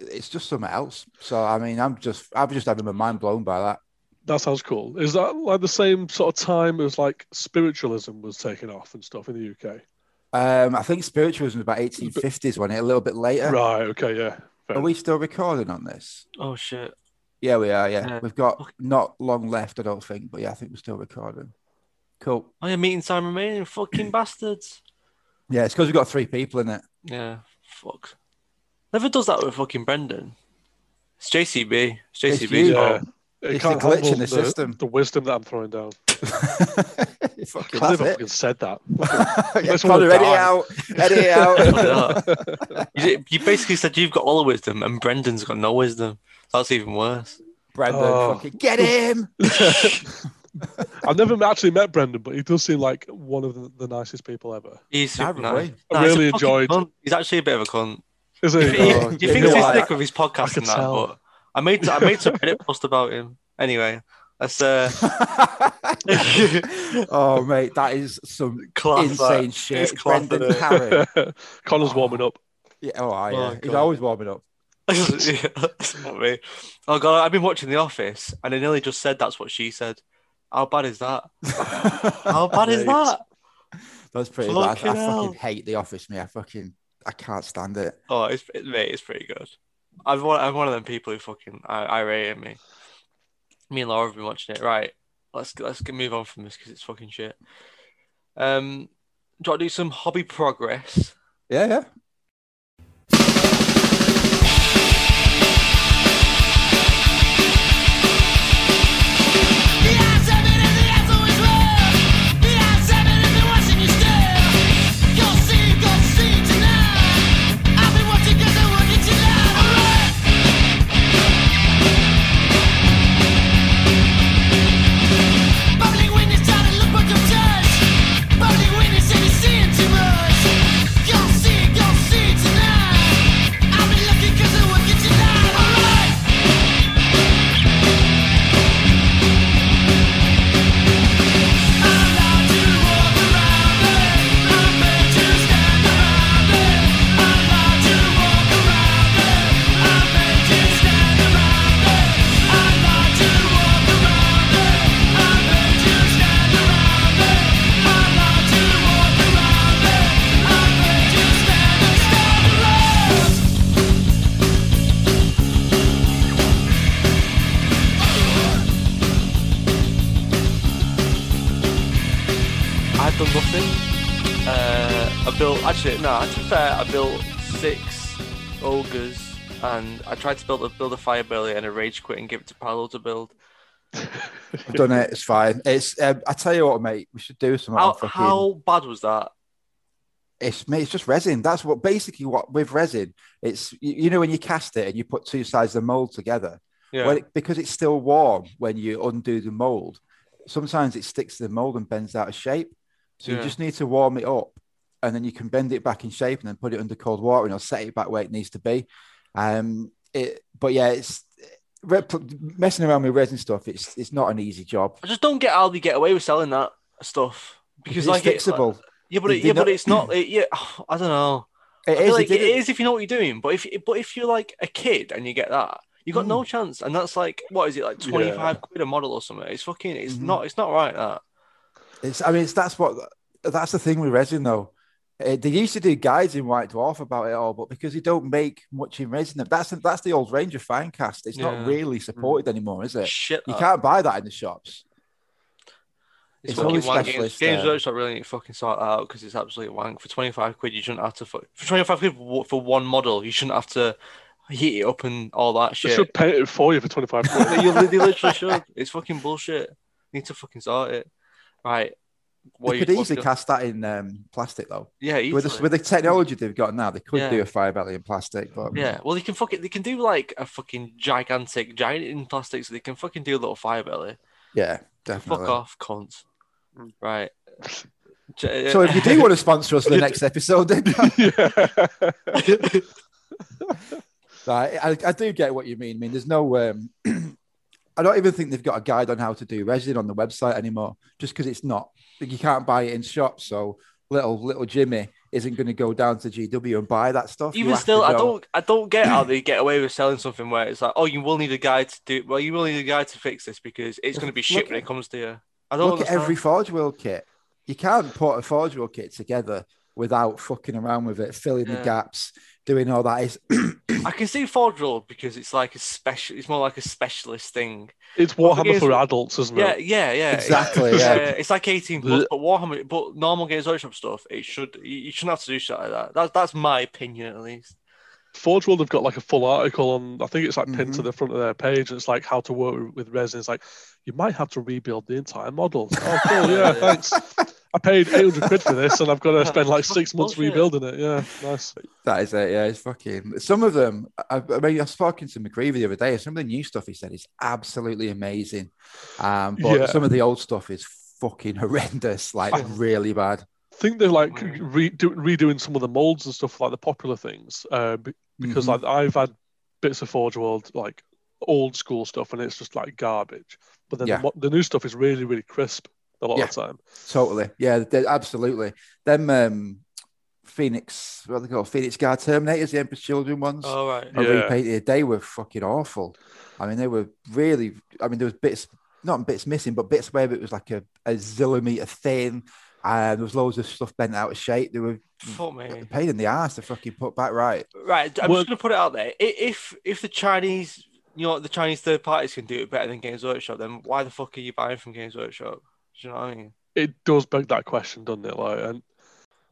it's just something else. So I mean I'm just I'm just having my mind blown by that. That sounds cool. Is that like the same sort of time as like spiritualism was taking off and stuff in the UK? Um, I think spiritualism was about 1850s, wasn't it? A little bit later. Right. Okay. Yeah. Fair Are we still recording on this? Oh shit. Yeah, we are. Yeah, Yeah. we've got not long left, I don't think, but yeah, I think we're still recording. Cool. Oh, you're meeting time remaining, fucking bastards. Yeah, it's because we've got three people in it. Yeah, fuck. Never does that with fucking Brendan. It's JCB. It's It's JCB's you. fault. It It's can't a glitch in handle the system. The wisdom that I'm throwing down. Fucking Can't believe I fucking said that. yeah, Makes me wanna Connor, edit die. out. Edit out. You, you basically said you've got all the wisdom and Brendan's got no wisdom. That's even worse. Brendan, Oh. fucking get him. I've never actually met Brendan, but he does seem like one of the, the nicest people ever. He's super Probably. nice. I Nah, really fucking enjoyed- cunt. He's actually a bit of a cunt. Is he? He, Oh, he yeah, thinks you know he's what? sick with his I podcast could and that, tell. but I made I made some Reddit post about him. Anyway, let's uh oh mate, that is some class insane that. shit. It's class, Brendan isn't it? Karen. Connor's warming up. Yeah, oh, yeah. Oh, He's always warming up. yeah, that's not me. Oh god, I've been watching The Office and I nearly just said that's what she said. How bad is that? How bad is Mate. that? That's pretty bad. I Fucking fucking hate The Office, me. I fucking I can't stand it. Oh, it's it, mate, it's pretty good. I'm one, I'm one of them people who fucking I, irate at me. Me and Laura have been watching it. Right, let's let's move on from this because it's fucking shit. Um, do to do some hobby progress? Yeah, yeah. And I tried to build a build a fire belly and a rage quit and give it to Paolo to build. I've done it. It's fine. It's. Um, I tell you what, mate. We should do something. How, fucking- how bad was that? it's mate, it's just resin. That's what basically what with resin. It's you, you know when you cast it and you put two sides of the mold together. Yeah. Well, it, because it's still warm when you undo the mold. Sometimes it sticks to the mold and bends out of shape. So Yeah. you just need to warm it up, and then you can bend it back in shape, and then put it under cold water, and it'll set it back where it needs to be. Um, it, but yeah, it's re- messing around with resin stuff. It's it's not an easy job. I just don't get how they get away with selling that stuff because it's like it- fixable. yeah, but it, they yeah, but it's not. It, yeah, I don't know. It I is. Like it, it is if you know what you're doing, but if but if you're like a kid and you get that, you got Mm. no chance, and that's like what is it like twenty five quid a model or something? It's fucking. It's Mhm. not. It's not right. That It's, I mean, it's, that's what that's the thing with resin though. Uh, they used to do guides in White Dwarf about it all, but because they don't make much in resin, that's that's the old Ranger Finecast. It's Yeah. not really supported anymore, is it? shit. You that. can't buy that in the shops. It's, it's fucking always wank. specialist, Games uh, Workshop really need to fucking sort that out because it's absolutely wank. For twenty five quid, you shouldn't have to. fu- For twenty five quid for for one model, you shouldn't have to heat it up and all that They shit. should paint it for you for 25 quid. you, they literally should. It's fucking bullshit. Need to fucking sort it. Right. What they you- could easily go- cast that in um, plastic though. Yeah, With the, with the technology they've got now, they could Yeah. do a fire belly in plastic. But Yeah, well, they can fucking they can do like a fucking gigantic giant in plastic, so they can fucking do a little fire belly. yeah, definitely. Fuck off, cunt. Right. So if you do want to sponsor us for the next episode, then yeah. Right, I, I do get what you mean. I mean, there's no. Um, I don't even think they've got a guide on how to do resin on the website anymore, just because it's not. You can't buy it in shops, so little little Jimmy isn't going to go down to GW and buy that stuff. Even still, I don't I don't get how they get away with selling something where it's like, oh, you will need a guide to do. Well, you will need a guide to fix this because it's going to be shit Look when at- it comes to you. I don't look at every Forge World kit. You can't put a Forge World kit together without fucking around with it, filling the gaps, doing all that. Is I can see Forge World because it's like a special. It's more like a specialist thing. It's Well, the Warhammer thing for adults, isn't Yeah, it? yeah, yeah. Yeah. Exactly, It's, yeah. uh, it's like 18 plus, but Warhammer, but normal Games Workshop stuff, it should you, you shouldn't have to do shit like that. That's that's my opinion at least. Forge World have got like a full article on, I think it's like pinned to Mhm. the front of their page. And it's like how to work with, with resin. It's like, you might have to rebuild the entire model. Oh, cool. Yeah, Yeah. thanks. I paid 800 quid for this and I've got to spend like six months Bullshit. rebuilding it. Yeah, nice. that is it? Yeah, it's fucking. Some of them. I, I mean, I was talking to McGreevy the other day. Some of the new stuff he said is absolutely amazing, um, but Yeah. some of the old stuff is fucking horrendous, like really bad. I think they're like Mm. redo, redoing some of the molds and stuff like the popular things uh, be- because Mhm. like I've had bits of Forge World like old school stuff and it's just like garbage. But then Yeah. the, the new stuff is really really crisp a lot Yeah. of the time. Totally. Yeah, absolutely. Them um, Phoenix, what are they called? Phoenix Guard Terminators, the Emperor's Children ones. All right. are Yeah. repainted. They were fucking awful. I mean, they were really. I mean, there was bits, not bits missing, but bits where it was like a, a zillimeter thin, and there was loads of stuff bent out of shape. They were Fuck me. a pain in the ass to fucking put back right. Right, I'm Well- just gonna put it out there. If if the Chinese, you know, the Chinese third parties can do it better than Games Workshop, then why the fuck are you buying from Games Workshop? Do you know what I mean? It does beg that question, doesn't it? Like, and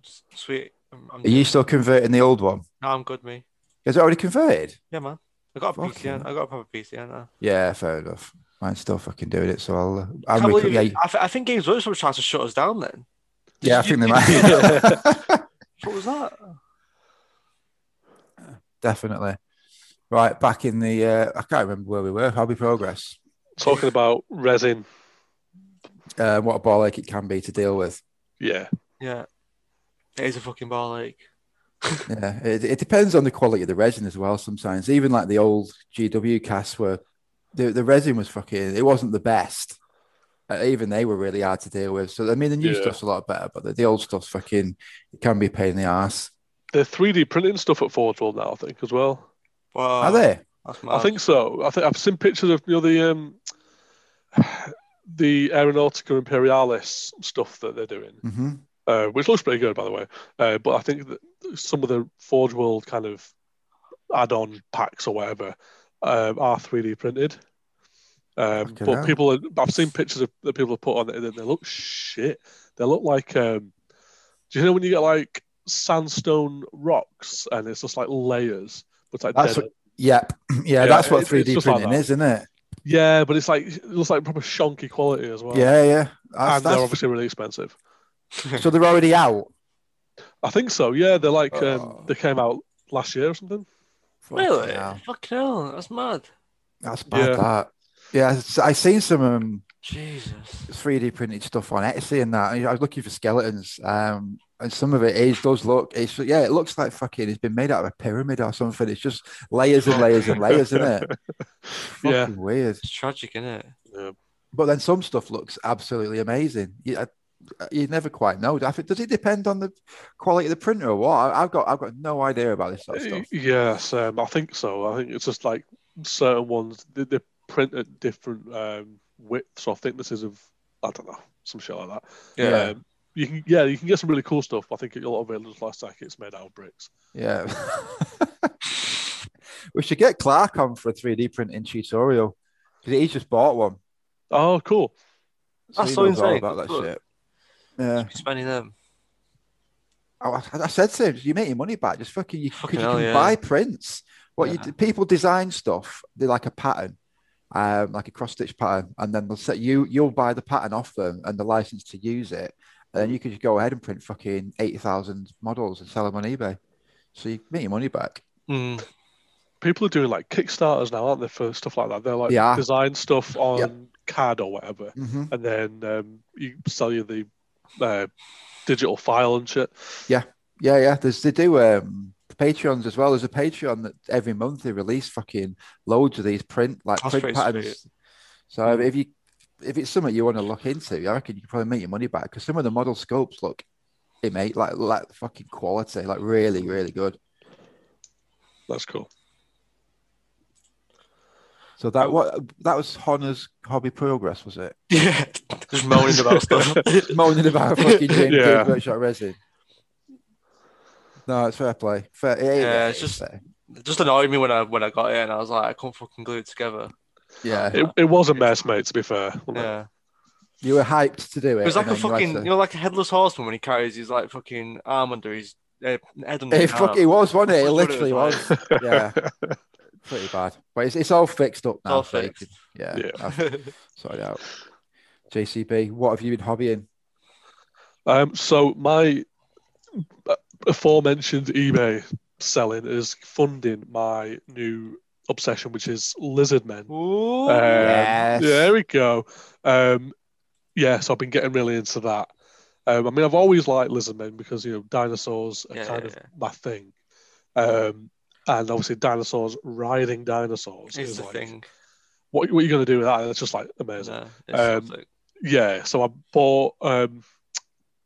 S- Sweet. I'm, I'm, Are you still converting the old one? no, I'm good, me. Is it already converted? Yeah, man. I got a Fucking PC. I got a proper PC. now. Yeah, fair enough. Mine's still fucking doing it, so I'll. uh, I'll Can't rec- believe yeah, it. I, th- I think Games Workshop was trying to shut us down. Then yeah, I think they might. what was that? Definitely. Right, back in the. Uh, I can't remember where we were. How we progress? talking about resin, Uh, what a ball ache it can be to deal with. yeah, Yeah, it is a fucking ball ache. Yeah, it, it depends on the quality of the resin as well. Sometimes, even like the old GW casts were, the, the resin was fucking. It wasn't the best. Uh, even they were really hard to deal with. So I mean, the new Yeah. stuff's a lot better, but the, the old stuff's fucking. It can be a pain in the ass. they're 3D printing stuff at Forge World now. I think as well. Wow, Are they? I think so. I think I've seen pictures of you know the um, the Aeronautica Imperialis stuff that they're doing, hmm uh, which looks pretty good, by the way. Uh, but I think that some of the Forge World kind of add-on packs or whatever um, are 3D printed. Um, but people, are, I've seen pictures of that people have put on it, and they look shit. They look like, um, do you know when you get like sandstone rocks and it's just like layers? But like That's what- Yep. Yeah, Yeah, that's what it- it's 3D just like printing that. is, isn't it? Yeah, but it's like it looks like proper shonky quality as well. Yeah, yeah. That's, and they're obviously really expensive. so they're already out. I think so. Yeah, they're like um, Oh. they came out last year or something. Really? hell. Fucking hell, that's mad. That's bad. Yeah. That. Yeah, s- I seen some um, Jesus. 3D printed stuff on Etsy and that. I was looking for skeletons, um, and some of it is does look. It's yeah, it looks like fucking. It's been made out of a pyramid or something. It's just layers and layers and layers, isn't it? Yeah. Fucking weird. It's tragic, isn't it? But then some stuff looks absolutely amazing. You, I, you never quite know. I think, does it depend on the quality of the printer or what? I, I've got I've got no idea about this sort of stuff. Yes, um, I think so. I think it's just like certain ones they, they print at different um, widths or thicknesses of I don't know some shit like that. Yeah. Um, you can yeah you can get some really cool stuff. I think a lot of it looks like it's made out of bricks. Yeah. we should get Clark on for a 3D printing tutorial because he's just bought one. Oh, cool. That's he so knows insane. about that Look. shit. Yeah. Be spending them. I, I said to him, you make your money back. Just fucking, you, 'cause Fucking you hell, can yeah. buy prints. What Yeah. you people design stuff, they like a pattern, um, like a cross stitch pattern, and then they'll set you. You'll buy the pattern off them and the license to use it, and then you could just go ahead and print fucking eighty thousand models and sell them on eBay. So you make your money back. Mm. People are doing like Kickstarters now, aren't they, for stuff like that? They're like Yeah. design stuff on CAD or whatever, hmm and then um, you sell you the uh, digital file and shit. Yeah, yeah. Yeah. There's they do um Patreons as well. There's a Patreon that every month they release fucking loads of these print like That's print patterns. sweet. So if you if it's something you want to look into, I reckon you can probably make your money back because some of the model scopes look, it mate like like fucking quality, like really really good. That's cool. So that oh. what that was Honor's hobby progress, was it? Yeah. Just moaning about stuff. Moaning about fucking Games Yeah. Workshop resin. No, it's fair play. Fair, it ain't- Yeah, it's it's just- fair. It just annoyed me when I when I got it and I was like, I can't fucking glue it together. Yeah. It, it was a mess, mate. To be fair. wasn't it? Yeah. You were hyped to do it. It was like a then you fucking, to- you know, like a headless horseman when he carries his like fucking arm under his uh, head under It his arm. fucking was, wasn't it? It That's it literally was was. Yeah, pretty bad. But it's, it's all fixed up now. all so fixed. can- yeah, Yeah. I've sorted out. JCB, what have you been hobbying? Um, so my uh, aforementioned eBay selling is funding my new obsession, which is lizard men. Ooh. Um, Yes. Yeah, there we go. Um, yeah, so I've been getting really into that. Um, I mean, I've always liked lizard men because you know dinosaurs are Yeah, kind yeah, of yeah. my thing. Um, and obviously, dinosaurs riding dinosaurs is is the like thing. what, what are you going to do with that? It's just like amazing. No, Um, something. Yeah, so I bought. Um,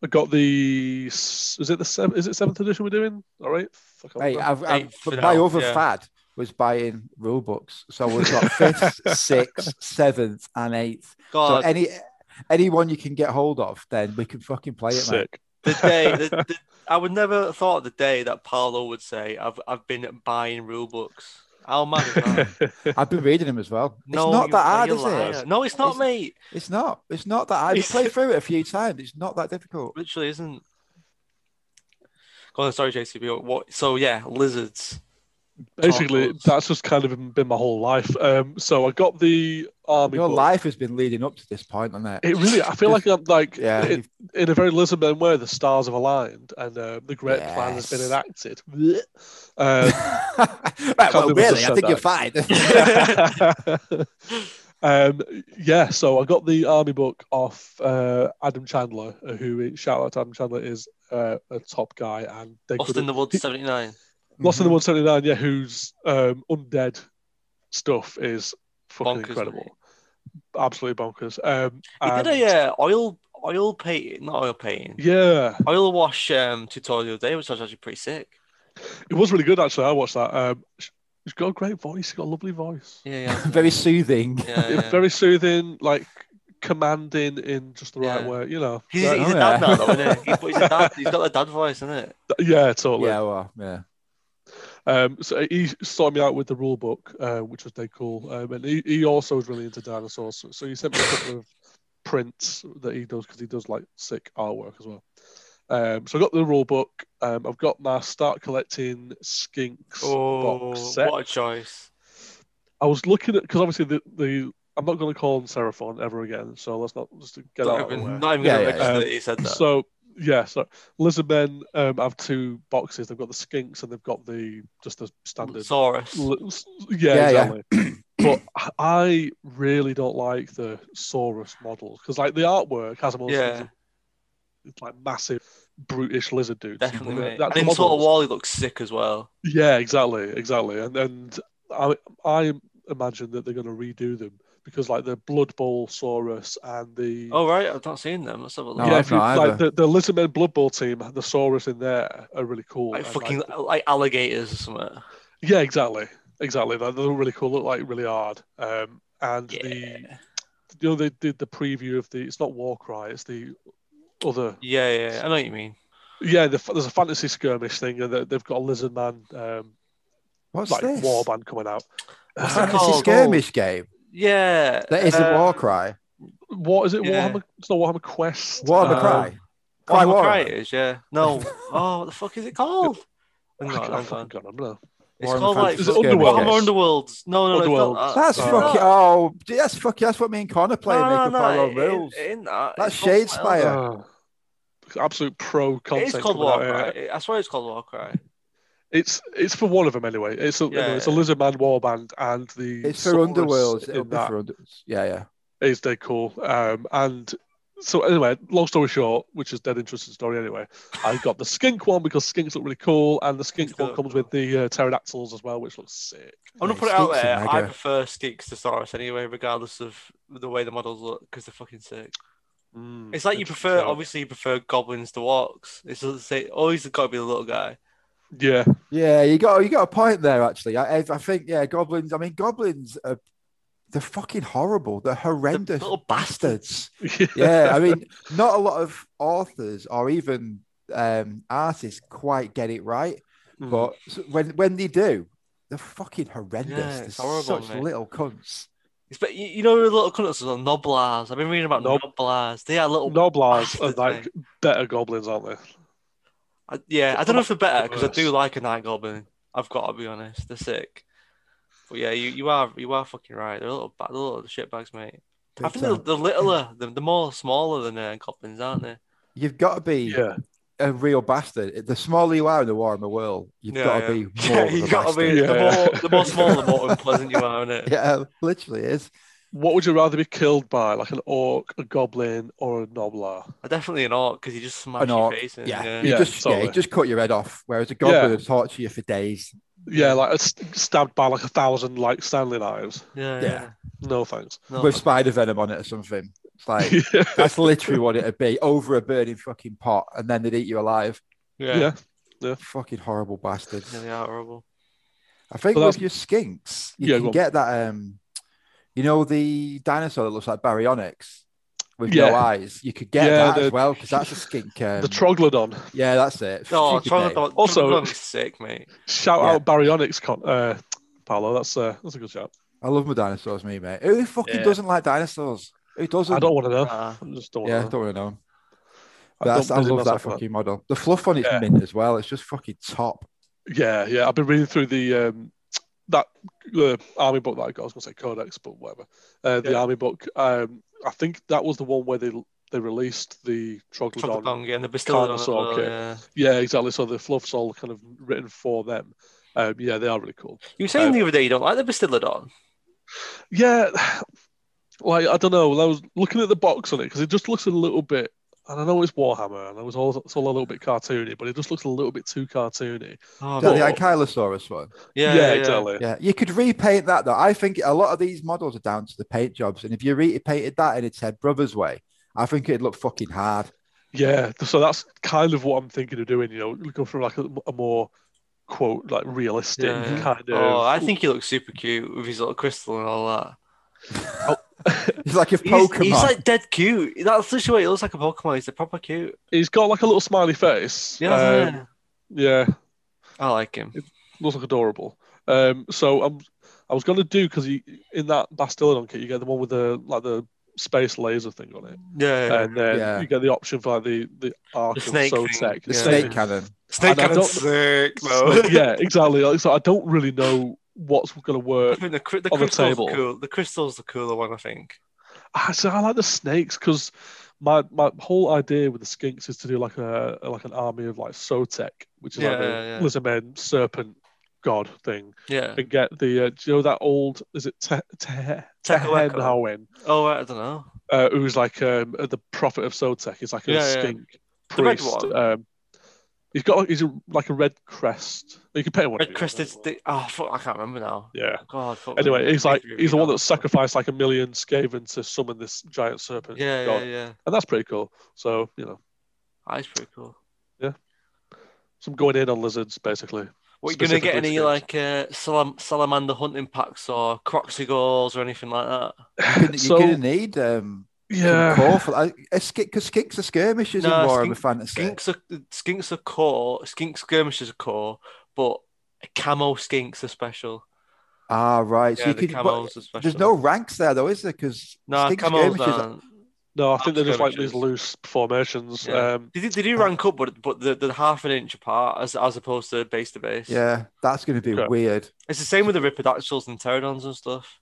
I got the. Is it the seven? Is it seventh edition we're doing? All right. I can't Hey. I've, I've, Eight for my now, other yeah. fad was buying rule books. So we've got fifth, sixth, seventh, and eighth. So God, any anyone you can get hold of, then we can fucking play it, mate. Sick. the day the, the, I would never have thought the day that Paolo would say, "I've I've been buying rule books." How mad is that? I've been reading them as well. no, it's not you- that hard, is liar. it? No, it's not, It's- mate. It's not. It's not that. I've It's- played through it a few times. It's not that difficult. Literally isn't. Go on, sorry, JCB. What? So yeah, lizards. Basically, Tacos. that's just kind of been my whole life. Um, so I got the army. Your book. life has been leading up to this point, hasn't it? It really, I feel like I'm like Yeah. in, in a very Lizardman way. The stars have aligned and uh, the Great Plan has been enacted. Um, right, well, I really, I said think you're fine. um, yeah, so I got the army book off uh, Adam Chandler, uh, who shout out to Adam Chandler is uh, a top guy and they Lost in the Woods seventy nine. Lost Mm-hmm. in the 179, yeah, whose um, undead stuff is fucking Bonkers, incredible. Absolutely bonkers. Um, He and- did a uh, oil oil painting, not oil painting, yeah, oil wash um, tutorial the other day, which was actually pretty sick. it was really good actually. I watched that. Um, sh- she's got a great voice. He's got a lovely voice. Yeah, yeah, Very soothing. yeah. Yeah, yeah. Very soothing, like commanding in just the right Yeah. way. You know. He's, So- he's Oh, a dad yeah. now, though, isn't he? He's, he's a dad. He's got the dad voice, isn't it? yeah, totally. Yeah, well, yeah. Um, so he sorted me out with the rule book, uh, which was dead cool. Um, and he, he also is really into dinosaurs. So, so he sent me a couple of prints that he does because he does like sick artwork as well. Um, so I got the rule book. Um, I've got my start collecting skinks Oh, box set. what a choice! I was looking at because obviously the, the I'm not going to call him Seraphon ever again. So let's not just get Not out of the even, way. not even Yeah, gonna yeah, register yeah. that he said that. So Yeah, so Lizardmen um, have two boxes. They've got the skinks and they've got the just the standard. Saurus. L- s- yeah, Yeah, yeah. exactly. but I really don't like the Saurus models because, like, the artwork has them all Yeah. it's like massive, brutish lizard dudes. Definitely, But the mate. And in sort of models- Wally looks sick as well. Yeah, exactly, exactly. And and I I imagine that they're going to redo them because like the Blood Bowl Saurus and the Oh right, I've not seen them. Let's have a look. No, yeah, I've if you, not like either. the, the Lizardmen Blood Bowl team, the Saurus in there are really cool. like And, fucking like, like alligators or something. yeah, exactly, exactly. They they look really cool. Look like really hard. Um, and the you know they did the preview of the it's not Warcry, it's the other Yeah, yeah, I know what you mean. yeah. The, there's a fantasy skirmish thing, and they- they've got a Lizardman um, What's like this? warband coming out. What's it Fantasy called? skirmish game. Yeah. That isn't uh, Warcry. What is it? Yeah. Warhammer? It's not Warhammer Quest. Warhammer Um, Cry. Cry Warhammer Warhammer. Cry is, yeah. No. oh, what the fuck is it called? I, Hang on, I hang fucking on. can't remember. It's Warhammer called like Is it Underworld? Warhammer Games. Underworlds. No, no, no. Underworld. It's not, That's Uh, fucking. Oh, that's fucking. That's what me and Connor play. no, and no, up no, our own rules. it ain't that. That's Shadespire. something. Uh, absolute pro content. It is called coming out Warcry. here. I swear it's called Warcry. It's it's for one of them anyway. It's a, Yeah, it's a yeah. Lizardman warband and the It's for Saurus Underworlds. It'll be for Under- Yeah, yeah. is dead cool. Um, and so anyway, long story short, which is dead interesting story anyway. I got the skink one because skinks look really cool, and the skink one comes with the uh, pterodactyls as well, which looks sick. I'm gonna Yeah, put it out there. I prefer Skinks to Saurus anyway, regardless of the way the models look, because they're fucking sick. Mm, It's like you prefer, obviously, you prefer goblins to orcs. It's say always got to be the little guy. Yeah, Yeah, you got you got a point there. Actually, I, I think yeah, goblins. I mean, goblins are they're fucking horrible. They're horrendous little bastards. yeah, I mean, not a lot of authors or even um, artists quite get it right, Mm. but when when they do, they're fucking horrendous. Yeah, they're horrible, such mate. little cunts. It's, but you, you know the little cunts are gnoblars. I've been reading about Nob- gnoblars. They are little. Gnoblars are like mate. better goblins, aren't they? I, yeah, I don't know if they're better because I do like a night goblin. I've got to be honest, they're sick. But yeah, you, you are you are fucking right. They're a little ba- they're little shitbags, mate. I Big think they're, they're littler, they're, they're more smaller than uh, goblins, aren't they? You've got to be Yeah, a real bastard. The smaller you are the war in the Warhammer world, you've Yeah, got yeah. to be more Yeah, you a gotta be. bastard. The Yeah. more the more small, the more unpleasant you are, innit? Yeah, literally is. What would you rather be killed by, like an orc, a goblin, or a gnoblar? Definitely an orc because you just smash An your orc, face in. Yeah, Yeah, you Yeah, just yeah, totally. you just cut your head off. Whereas a goblin Yeah. would torture you for days. Yeah, like a st- stabbed by like a thousand like Stanley knives. yeah, Yeah. yeah. No thanks. No, with spider venom on it or something. It's like yeah, that's literally what it'd be over a burning fucking pot, and then they'd eat you alive. yeah, yeah. Fucking horrible bastards. yeah, they are horrible. I think Well, with that's- your skinks, you Yeah, can on. get that. Um, you know the dinosaur that looks like baryonyx with Yeah. no eyes. You could get Yeah, that the- as well because that's a skink. Um, the troglodon. yeah, that's it. Oh, Stupid name. Troglodon, Also- Troglodon's sick, mate. Shout Yeah. out Baryonyx, con- uh, Paolo. That's uh, that's a good shout. I love my dinosaurs, me mate. Who fucking Yeah. doesn't like dinosaurs? Who doesn't? I don't want to know. Nah. I just don't Yeah, want to don't know. want to know. I that's- I, love that myself with fucking model. The fluff on it's Yeah. mint as well. It's just fucking top. Yeah, yeah. I've been reading through the um, that uh, army book that I got. I was gonna say Codex, but whatever. Uh, the Yeah. army book. Um, I think that was the one where they they released the troglodon. Troglodon, yeah, and the Bastiladon as Carnosaur well, kit. yeah. Yeah, exactly. So the fluff's all kind of written for them. Um, yeah, they are really cool. You were saying Um, the other day you don't like the Bastiladon. Yeah, like I don't know. I was looking at the box on it because it just looks a little bit. And I know it's Warhammer, and it was all it's all a little bit cartoony, but it just looks a little bit too cartoony. Oh, Is that no. the Ankylosaurus one? yeah, yeah, yeah, exactly. Yeah, you could repaint that though. I think a lot of these models are down to the paint jobs, and if you repainted that in its head brother's way, I think it'd look fucking hard. Yeah, so that's kind of what I'm thinking of doing. You know, go for like a, a more quote like realistic Yeah. kind oh, of. Oh, I think he looks super cute with his little crystal and all that. Oh, It's like if Pokemon. he's like dead cute. That's literally what he looks like a Pokemon. He's a proper cute. he's got like a little smiley face. Yeah, Um, yeah, I like him. looks like adorable. Um, so I'm, I was gonna do because in that Bastiladon kit you get the one with the like the space laser thing on it, Yeah, yeah. and then Yeah. you get the option for like the the arc The of snake so thing, tech, the yeah. snake cannon. Snake and I Cannon's don't- sick, though. yeah, exactly. Like, so I don't really know what's gonna I work. think the, the on the crystal's table. cool. The crystal's the cooler one, I think. I, so I like the snakes because my my whole idea with the skinks is to do like a like an army of like Sotek, which is like Yeah, the yeah. lizardman serpent god thing, Yeah. and get the uh, do you know that old is it Te- Te- Oh, I don't know. uh, who's like um, the prophet of Sotek. He's like a Yeah, yeah. skink The red priest. one? Um, he's got like, he's a, like a red crest. You can pay him whatever Red you crested want. stick. Oh, fuck, I can't remember now. Yeah. God. Fuck Anyway, me. he's like he's the one that sacrificed like a million Skaven to summon this giant serpent. Yeah, god. yeah, yeah. and that's pretty cool. So you know, That's pretty cool. Yeah. Some going in on lizards basically. What you gonna get any skinks. like uh, salam- salamander hunting packs or Kroxigors or anything like that? You're gonna, So- you're gonna need um, Yeah. some core for that. Because skinks are skirmishes No, in Warhammer skink- Fantasy. Skinks are skinks are core. Skink skirmishes are core, but camo skinks are special. Ah, right. Yeah, so you the can. camos are special. there's no ranks there though, is there? Because no skink camos. skirmishes. aren't. No, I think they're just like these loose formations. Yeah. Um, They, do- they do rank up, but but they're, they're half an inch apart as as opposed to base to base. Yeah, that's going to be Okay. weird. It's the same with the Ripperdactyls and Terradons and stuff.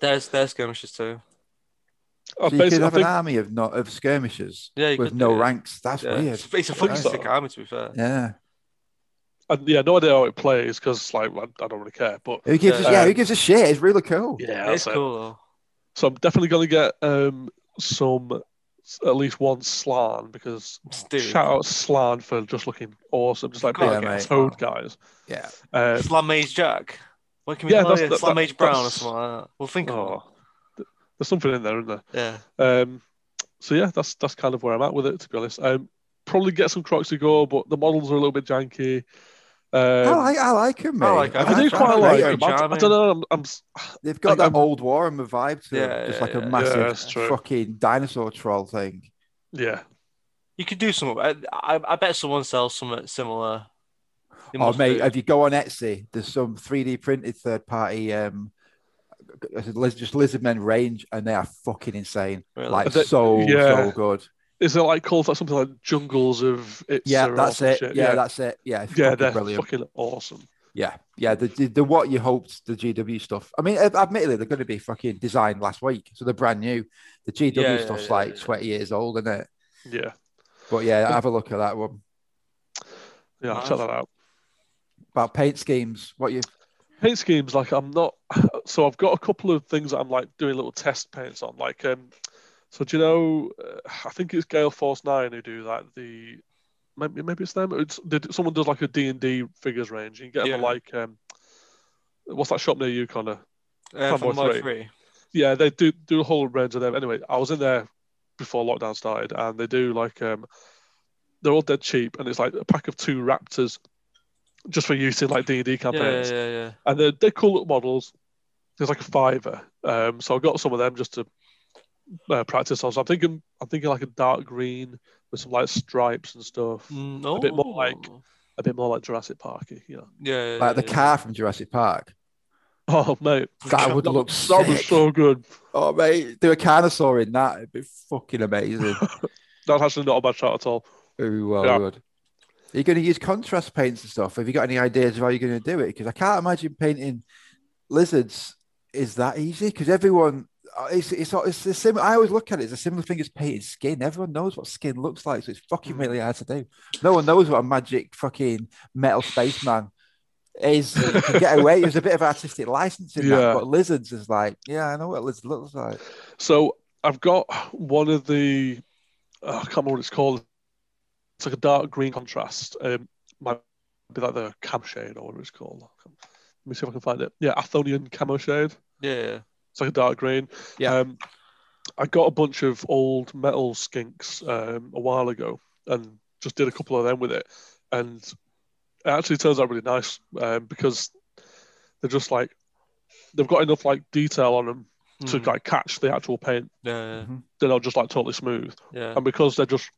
There's there's skirmishes too. I So you could basically, I have an think, army of not of skirmishers Yeah, with no do, ranks. That's Yeah. weird. It's, it's a fucking so. army to be fair. Yeah. I, yeah, no idea how it plays because like I, I don't really care. But Who gives? Yeah. a, yeah, who gives a shit? It's really cool. yeah, it's it. cool though. So I'm definitely going to get um some at least one Slann because Dude, shout out Slann for just looking awesome, just like Gotta big a toad Slann. guys. Yeah. Uh, Slam Mage Jack. What can we Yeah, call that's- it? that- Slam that- Mage Brown or something like that. We'll think of oh, th- there's something in there, isn't there? Yeah. Um, so yeah, that's that's kind of where I'm at with it. To be honest, um, probably get some Crocs to go, but the models are a little bit janky. Um, I like I like them, mate. I like 'em. I do I quite like like them. them. I, I don't know. I'm, I'm They've got I- that I'm- old Warhammer vibe to them, Yeah, just yeah, like a yeah. massive Yeah, that's true. fucking dinosaur troll thing. yeah. You could do some. I, I, I bet someone sells something similar. They Oh mate, do. if you go on Etsy, there's some 3D printed third party um liz- just lizardmen range and they are fucking insane. Really? Like But- so yeah. so good. Is it like called like something like Jungles of It's Yeah, that's it. shit? Yeah, that's it. Yeah, it's yeah, fucking they're brilliant. fucking awesome. Yeah, yeah, the, the the what you hoped the GW stuff. I mean, admittedly, they're going to be fucking designed last week, so they're brand new. The GW Yeah, yeah, stuff's yeah, like yeah. 20 years old, isn't it? Yeah, But yeah, have a look at that one. yeah, Nice. check that out. About paint schemes, what you paint schemes like i'm not so i've got a couple of things that i'm like doing little test paints on like um so do you know uh, i think it's gale force 9 who do that the maybe maybe it's them it's they, someone does like a d&d figures range you can get them like um what's that shop near you connor uh, from three. three. yeah they do do a whole range of them anyway i was in there before lockdown started and they do like um they're all dead cheap and it's like a pack of two raptors just for use in like d&d campaigns yeah, yeah. and they're, they're cool little models. There's like a fiver, um, so I got some of them just to uh, practice on. So I'm thinking, I'm thinking like a dark green with some like stripes and stuff, Mm, A bit more oh. like- a bit more like Jurassic Parky, you know. Yeah, yeah, like the yeah. car from Jurassic Park. Oh mate, That would that, look that was sick. so good. Oh mate, do a carnosaur in that. It'd be fucking amazing. That's actually not a bad shot at all. Ooh, well Yeah. good. Are you going to use contrast paints and stuff? Have you got any ideas of how you're going to do it? Because I can't imagine painting lizards is that easy. Because everyone, uh, it's it's it's the same. I always look at it as a similar thing as painting skin. Everyone knows what skin looks like, so it's fucking Mm. really hard to do. No one knows what a magic fucking metal spaceman is. Get away. There's a bit of artistic license in Yeah. that, but lizards is like, yeah, I know what lizard looks like. So I've got one of the, oh, I can't remember what it's called. It's like a dark green contrast. Um, might be like the cam shade or whatever it's called. Let me see if I can find it. Yeah, Athonian camo shade. Yeah, yeah. It's like a dark green. Yeah. Um, I got a bunch of old metal skinks um, a while ago and just did a couple of them with it. And it actually turns out really nice um, because they're just like, they've got enough like detail on them to Mm, like catch the actual paint. yeah, Mhm. They're not just like totally smooth. yeah. And because they're just,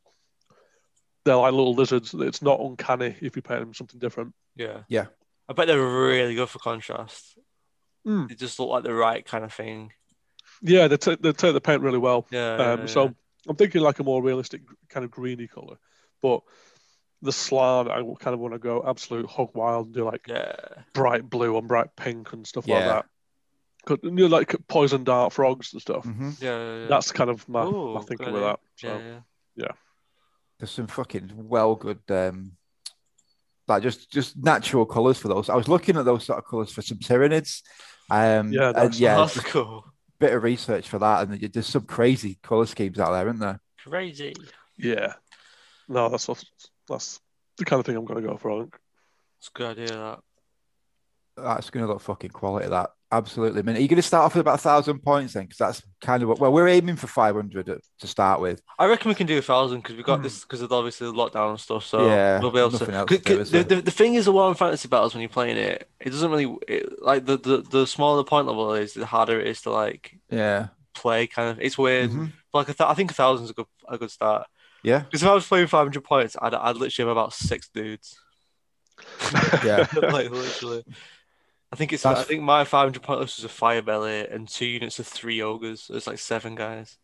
they're like little lizards, it's not uncanny if you paint them something different. Yeah. Yeah. I bet they're really good for contrast. Mm. They just look like the right kind of thing. Yeah, they, t- they take the paint really well. Yeah. Um, yeah, so yeah. I'm thinking like a more realistic kind of greeny color, but the Slann I kind of want to go absolute hog wild and do like yeah. bright blue and bright pink and stuff like that. that. 'Cause, You know, like poison dart frogs and stuff. Mhm. Yeah, yeah, yeah. That's kind of my, Ooh, my thinking with that. So yeah, yeah. There's some fucking well good um like just just natural colours for those. I was looking at those sort of colours for some Tyranids. Um Yeah, that's- yeah, that's cool. bit of research for that and there's just some crazy colour schemes out there, isn't there? Crazy. yeah, no, that's what, that's the kind of thing I'm going to go for. I think. It's a good idea. That. That's gonna look fucking quality that. Absolutely. I mean, are you gonna start off with about a thousand points then? Because that's kind of what well, we're aiming for five hundred to start with. I reckon we can do a thousand because we got this because of obviously the lockdown and stuff. So. Yeah, we'll be able to. else to do, the, the, the thing is, the of fantasy battles when you're playing it, it doesn't really it, like the, the the smaller the point level is, the harder it is to like Yeah. play. Kind of, it's weird. Mhm. Like I, th- I think a thousand's a good a good start. Yeah. Because if I was playing 500 points, I'd, I'd literally have about six dudes. Yeah. like literally. I think it's. That's- I think my 500 point list was a fire belly and two units of three ogres. So it's like seven guys.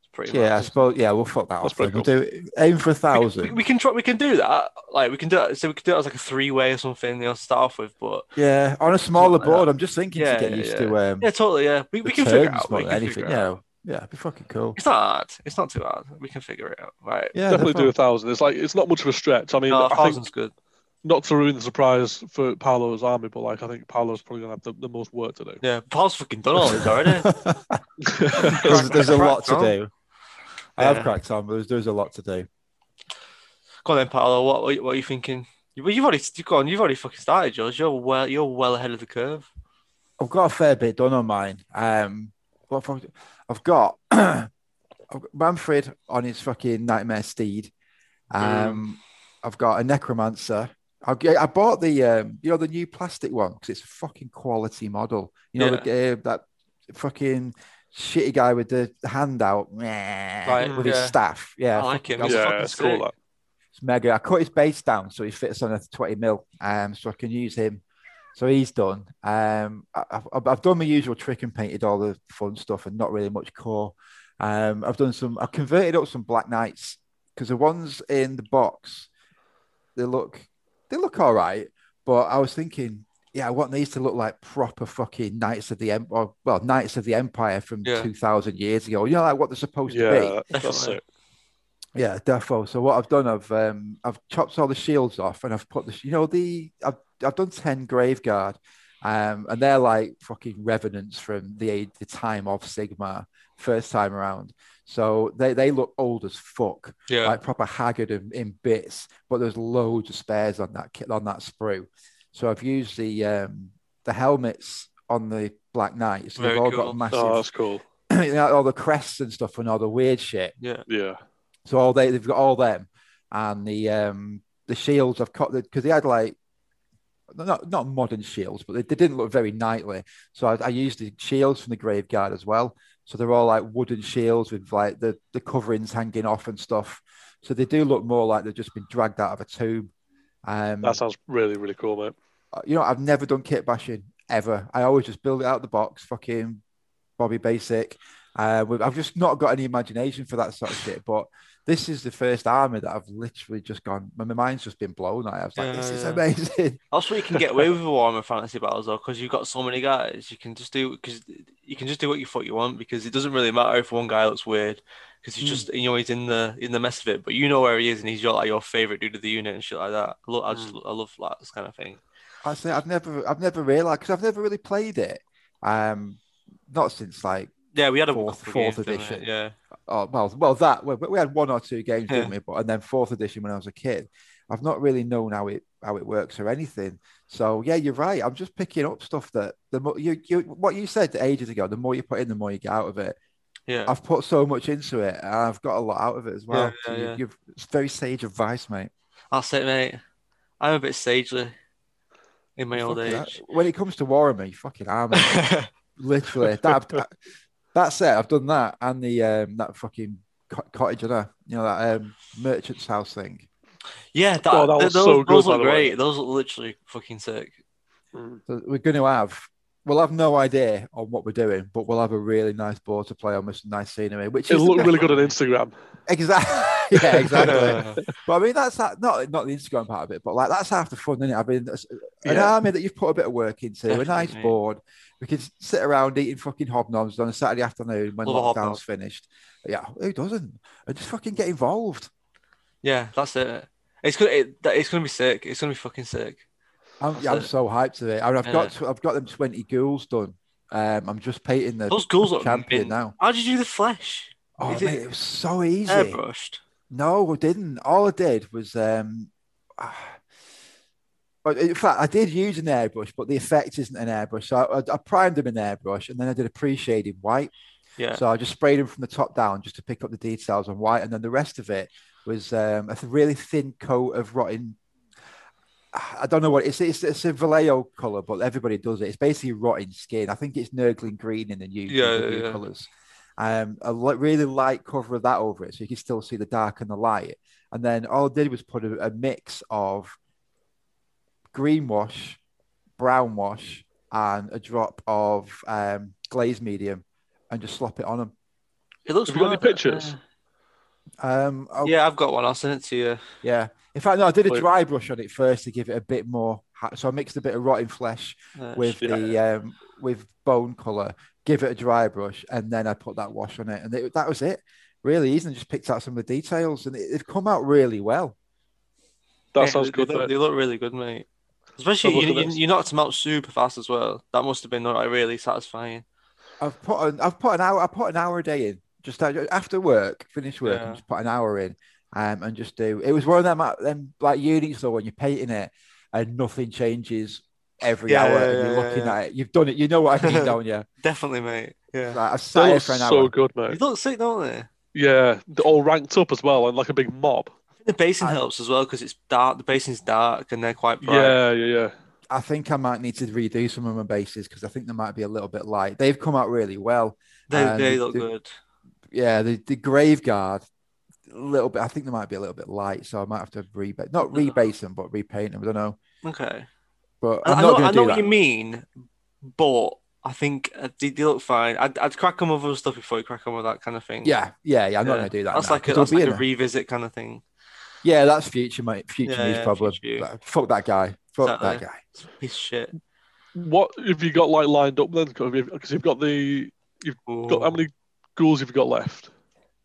It's pretty. Yeah, I suppose yeah, we'll fuck that That's off. Then. We'll do aim for a We, thousand. we can try. We can do that. Like we can do it. So we could do it as like a three way or something. You know, start off with. But Yeah, on a smaller like that. board. I'm just thinking Yeah, to get yeah, used yeah. to um yeah, totally. Yeah, we, we can figure out. We can anything. figure out. Yeah. Yeah, it'd be fucking cool. It's not hard. It's not too hard. We can figure it out. Right. Yeah, Definitely do a thousand. It's like it's not much of a stretch. I mean, No, a I think thousand's good. Not to ruin the surprise for Paolo's army, but like I think Paolo's probably gonna have the, the most work to do. Yeah, Paul's fucking done all this already. there's, there's a lot to Cracked on. do. I have Yeah. cracked on, but there's, there's a lot to do. Go on then, Paolo. What, what, what are you thinking? You- Well, you've already you go on. You've already fucking started, George. You're well. You're well ahead of the curve. I've got a fair bit done on mine. Um, what have I- I've got I've got Manfred on his fucking nightmare steed. Um, I've got a necromancer. I, I bought the um, you know the new plastic one because it's a fucking quality model. You know the, uh, that fucking shitty guy with the hand out Right, with his staff. Yeah, I like him. I've- He's yeah, fucking cool. That. it's mega. I cut his base down so he fits on a 20 mil, um, so I can use him. So he's done. Um, I, I've, I've done my usual trick and painted all the fun stuff and not really much core. Um, I've done some. I've converted up some Black Knights because the ones in the box, they look, they look all right. But I was thinking, yeah, I want these to look like proper fucking Knights of the Empire. Well, Knights of the Empire from Yeah. 2,000 years ago. You know, like what they're supposed to be. Yeah, that's Definitely. it. Yeah, defo. So what I've done, I've um, I've chopped all the shields off, and I've put the, you know, the I've I've done ten graveguard, um, and they're like fucking revenants from the the time of Sigmar, first time around. So they they look old as fuck, Yeah. like proper haggard in, in bits. But there's loads of spares on that kit on that sprue. So I've used the um the helmets on the Black Knights. Very They've all cool. got massive, Oh, that's cool. you know, all the crests and stuff and all the weird shit. yeah. Yeah. So all they they've got all them and the um the shields I've cut because they had like not not modern shields, but they, they didn't look very knightly. So I, I used the shields from the Graveguard as well. So they're all like wooden shields with like the the coverings hanging off and stuff. So they do look more like they've just been dragged out of a tomb. Um, That sounds really, really cool, mate. you know, I've never done kit bashing ever. I always just build it out of the box, fucking Bobby Basic. Uh, I've just not got any imagination for that sort of shit. But this is the first army that I've literally just gone. My mind's just been blown. I was like, Yeah, this is yeah. amazing. Also, you can get away with Warhammer Fantasy Battles though, because you've got so many guys. You can just do because you can just do what you fuck you want because it doesn't really matter if one guy looks weird because he's Mm. just you know he's in the in the mess of it, but you know where he is and he's your like your favorite dude of the unit and shit like that. I, love, I just I love that this kind of thing. I say I've never, I've never realized because I've never really played it. Um, not since like, Yeah, we had a Fourth- fourth games, didn't we? edition. Yeah, oh well, well that we, we had one or two games, Yeah. didn't we? But and then fourth edition when I was a kid, I've not really known how it how it works or anything. So yeah, you're right. I'm just picking up stuff that the more you, you what you said ages ago. The more you put in, the more you get out of it. yeah. I've put so much into it, and I've got a lot out of it as well. Yeah, yeah, you, it's very sage advice, mate. That's it, mate. I'm a bit sagely in my old Fucking age. When it comes to war, you fucking army, literally. That, that- that's it. I've done that and the um that fucking cottage, you know, you know that um merchant's house thing. yeah, that, Oh, that was those, so good, those by look great. Those look literally fucking sick. Mm. So we're going to have, we'll have no idea on what we're doing, but we'll have a really nice board to play on with some nice scenery, which It'll is look really good on Instagram. exactly. yeah, exactly. but I mean, that's that, not not the Instagram part of it, but like that's half the fun, isn't it? I mean, that's an Yeah. army that you've put a bit of work into, a nice board. We could sit around eating fucking hobnobs on a Saturday afternoon when Love lockdown's finished. Yeah, who doesn't? And just fucking get involved. Yeah, that's it. It's gonna it, it's gonna be sick. It's gonna be fucking sick. I'm, yeah, I'm so hyped to it. I mean, I've Yeah. got I've got them twenty ghouls done. Um, I'm just painting the Those ghouls champion now. How did you do the flesh? Oh Is mate, it it was so easy. Airbrushed. No, I didn't. All I did was, um, but in fact, I did use an airbrush, but the effect isn't an airbrush. So I, I primed them in airbrush, and then I did a pre-shaded white. Yeah. So I just sprayed them from the top down just to pick up the details on white, and then the rest of it was um, a really thin coat of rotting. I don't know what it's. It's, it's a Vallejo color, but everybody does it. It's basically rotting skin. I think it's Nurgling green in the new, Yeah, the yeah, new yeah. colors. Um, a li- really light cover of that over it, so you can still see the dark and the light. And then all I did was put a, a mix of green wash, brown wash, and a drop of um, glaze medium, and just slop it on them. It looks. Have you got any well- pictures? Um, oh, Yeah, I've got one. I'll send it to you. yeah. In fact, no, I did a dry brush on it first to give it a bit more. So I mixed a bit of rotting flesh Uh, with Yeah. the um, with bone color, give it a dry brush, and then I put that wash on it, and it, that was it. Really easy, and just picked out some of the details, and it, they've come out really well. That yeah, sounds good. They, look- they look really good, mate. Especially you, look at you, this. you knocked them out super fast as well. That must have been like really satisfying. I've put an, I've put an hour I put an hour a day in just after work, finish work, Yeah. and just put an hour in, um, and just do. It was one of them uh, them like units though when you're painting it and nothing changes every Yeah, hour, yeah, and you're yeah, looking yeah. at it. You've done it. You know what I mean, don't you? Definitely, mate. Yeah. Like, I've They sat here for an so hour. good, They mate. look sick, don't they? Yeah, they're all ranked up as well, and like a big mob. I think the basin I- helps as well because it's dark. The basin's dark and they're quite bright. Yeah, yeah, yeah. I think I might need to redo some of my bases because I think they might be a little bit light. They've come out really well. They, And they look the- good. Yeah, the, the grave guard, a little bit. I think they might be a little bit light, so I might have to rebase, not rebase them, but repaint them. I don't know, Okay. But I, I'm I not know, I know do what that. you mean, but I think uh, they, they look fine. I'd, I'd crack them with other stuff before you crack them with that kind of thing. Yeah, yeah, yeah. I'm not Yeah. going to do that. That's now, like a, 'cause it'll that's like a there. revisit kind of thing. Yeah, that's future, mate. Future Yeah, news yeah, problem. future fuck that guy. Fuck that guy. It's a piece of shit. What have you got like lined up then? Because you've got the You've got how many ghouls have you got left?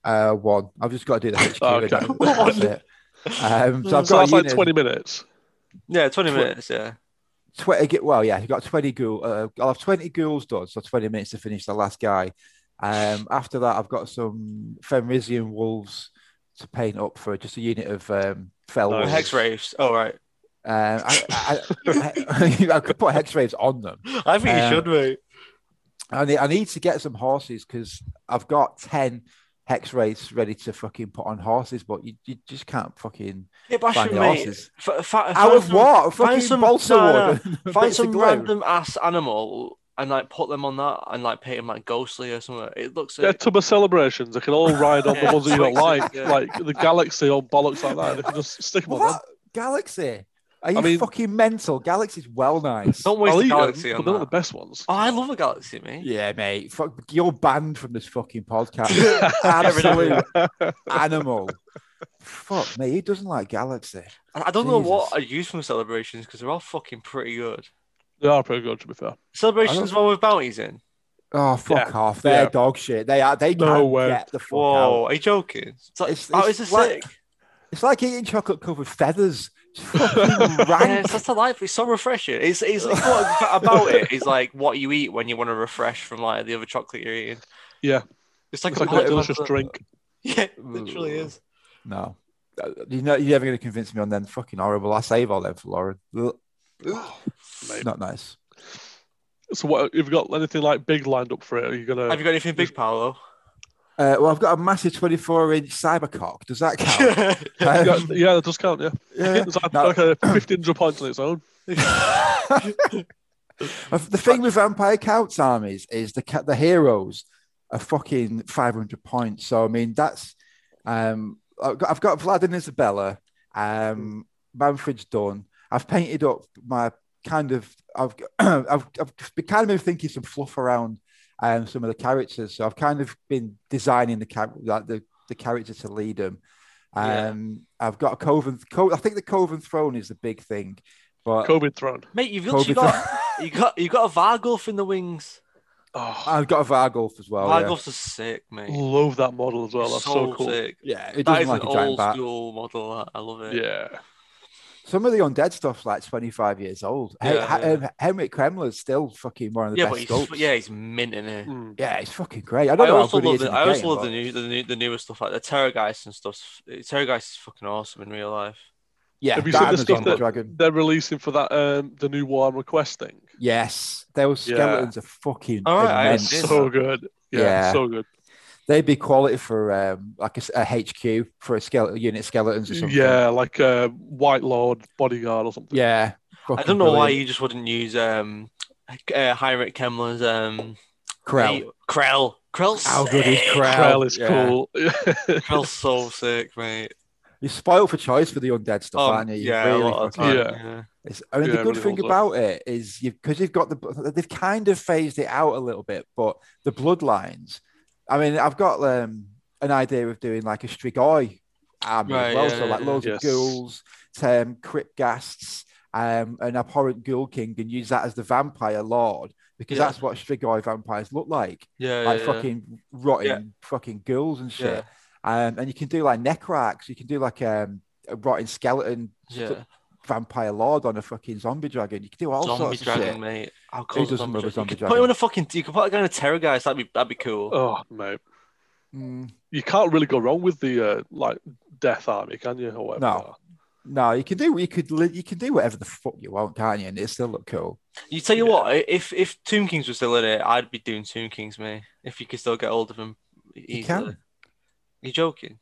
Uh, one. I've just got to do the HQ. Oh, and okay. That's it. Um, so I've So got that's like unit, twenty minutes. Yeah, 20 minutes, yeah. 20 get well, yeah, you got 20 ghoul. Uh, I'll have 20 ghouls done, so 20 minutes to finish the last guy. Um, after that, I've got some Fenrisian wolves to paint up for just a unit of um, fell Nice. wolves. Hex Wraiths. Oh, right. Um, I, I, I, I could put hex wraiths on them. I think you Um, should, mate. I need, I need to get some horses because I've got 10 hex wraiths ready to fucking put on horses, but you, you just can't fucking Yeah, but find the horses. F- fa- Out of some- what? find Fucking some- balsa no, wood no. Find some random ass animal and like put them on that and like paint them like ghostly or something. It looks Yeah, sick. tub of celebrations. They can all ride on the Yeah, ones that you don't like, yeah. like the galaxy or bollocks like that. They can just stick them on them. What? Galaxy? Are you I mean- fucking mental? Galaxy's well nice. Don't waste I'll the eat 'em, galaxy but on they're not the best ones. Oh, I love a galaxy, mate. Yeah, mate. Fuck, you're banned from this fucking podcast. Get Absolute animal. Fuck me. Who doesn't like Galaxy? I I don't know what I use from celebrations because they're all fucking pretty good. They are pretty good, to be fair. Celebrations one with bounties in. Oh, fuck Yeah, off. They're yeah. dog shit. They are. They No can't way. get the fuck Whoa, out. are you joking? It's like, It's- oh, it's it's, like- sick. It's like eating chocolate covered feathers. It's fucking rank. it's just a life. It's so refreshing. It's, it's, it's what about it is like what you eat when you want to refresh from like the other chocolate you're eating. Yeah. It's like It's a like a delicious a- drink. Yeah, it literally is. No. Uh, You know, you're never going to convince me on them. Fucking horrible. I save all them for Lauren. Ugh. Not nice. So, what have you got anything like big lined up for it? Are you gonna? Have you got anything big, Paolo? Uh, well, I've got a massive 24 inch cybercock. Does that count? Um, got- yeah, that does count. Yeah, yeah. it's like, No. like a 1500 points on its own. The thing with Vampire Counts armies is the the heroes are fucking 500 points. So I mean that's um I've got, I've got Vlad and Isabella. Um, Manfred's done. I've painted up my kind of I've I've I've been kind of been thinking some fluff around um some of the characters. So I've kind of been designing the char- like the the character to lead them. Yeah. Um, I've got a Coven. Co- I think the Coven throne is the big thing, but COVID throne. Mate, you've Kobe literally got you got you got a Vargulf in the wings. Oh, I've got a Vargulf as well. yeah. Vargulfs are sick, mate. love that model as well. That's so, cool. sick. Yeah, it That doesn't like an a giant old bat. school model. I love it. Yeah. Some of the undead stuff's like 25 years old. Hey, Yeah, Ha- yeah. um, Heinrich Kemmler's still fucking one of the Yeah, but he's yeah, he's minting it. Mm. Yeah, it's fucking great. I I, don't know how also good he love is the, in I also game, love but- the new the new the newer stuff like the Terrorgeist and stuff. Terrorgeist is fucking awesome in real life. Yeah, Have you seen the and stuff that- Dragon. They're releasing for that um the new Warhammer Quest thing. Yes, those Yeah. skeletons are fucking All right, I immense. So good. Yeah, Yeah. so good. They'd be quality for um, like a HQ for a skeleton unit skeletons or something. Yeah, like a Wight Lord bodyguard or something. yeah. I don't know why you just wouldn't use um uh, Heinrich Kemmler's um Krell. Krell. Krell's How good is sick. Krell? Krell is yeah. cool. Krell's so sick, mate. You're spoiled for choice for the undead stuff, Um, aren't you? You yeah, really a lot of time. Yeah. yeah. It's, I mean, Yeah, the good really thing well about it is you because you've got the they've kind of phased it out a little bit, but the bloodlines. I mean, I've got um, an idea of doing like a Strigoi army Right, as well, yeah, so like yeah, loads Yes. of ghouls, um, cryptghasts, um, an abhorrent ghoul king, and use that as the vampire lord because Yeah. that's what Strigoi vampires look like, Yeah, like yeah, yeah. fucking rotting Yeah. fucking ghouls and shit. Yeah. Um, and you can do like Necrarchs, you can do like um, a rotting skeleton Yeah. Vampire lord on a fucking zombie dragon. You can do all Zombie sorts of shit. mate. How cool is a doesn't zombie love a dragon? zombie You could put him in a fucking. You could put a guy in a Terrorgeist. That'd be that'd be cool. oh mate. Mm, You can't really go wrong with the uh, like Death Army, can you? Or whatever. No. no, you can do you could you can do whatever the fuck you want, can't you? And it still look cool. You tell you Yeah. what, if if Tomb Kings were still in it, I'd be doing Tomb Kings, mate. If you could still get hold of them easily. can. You joking?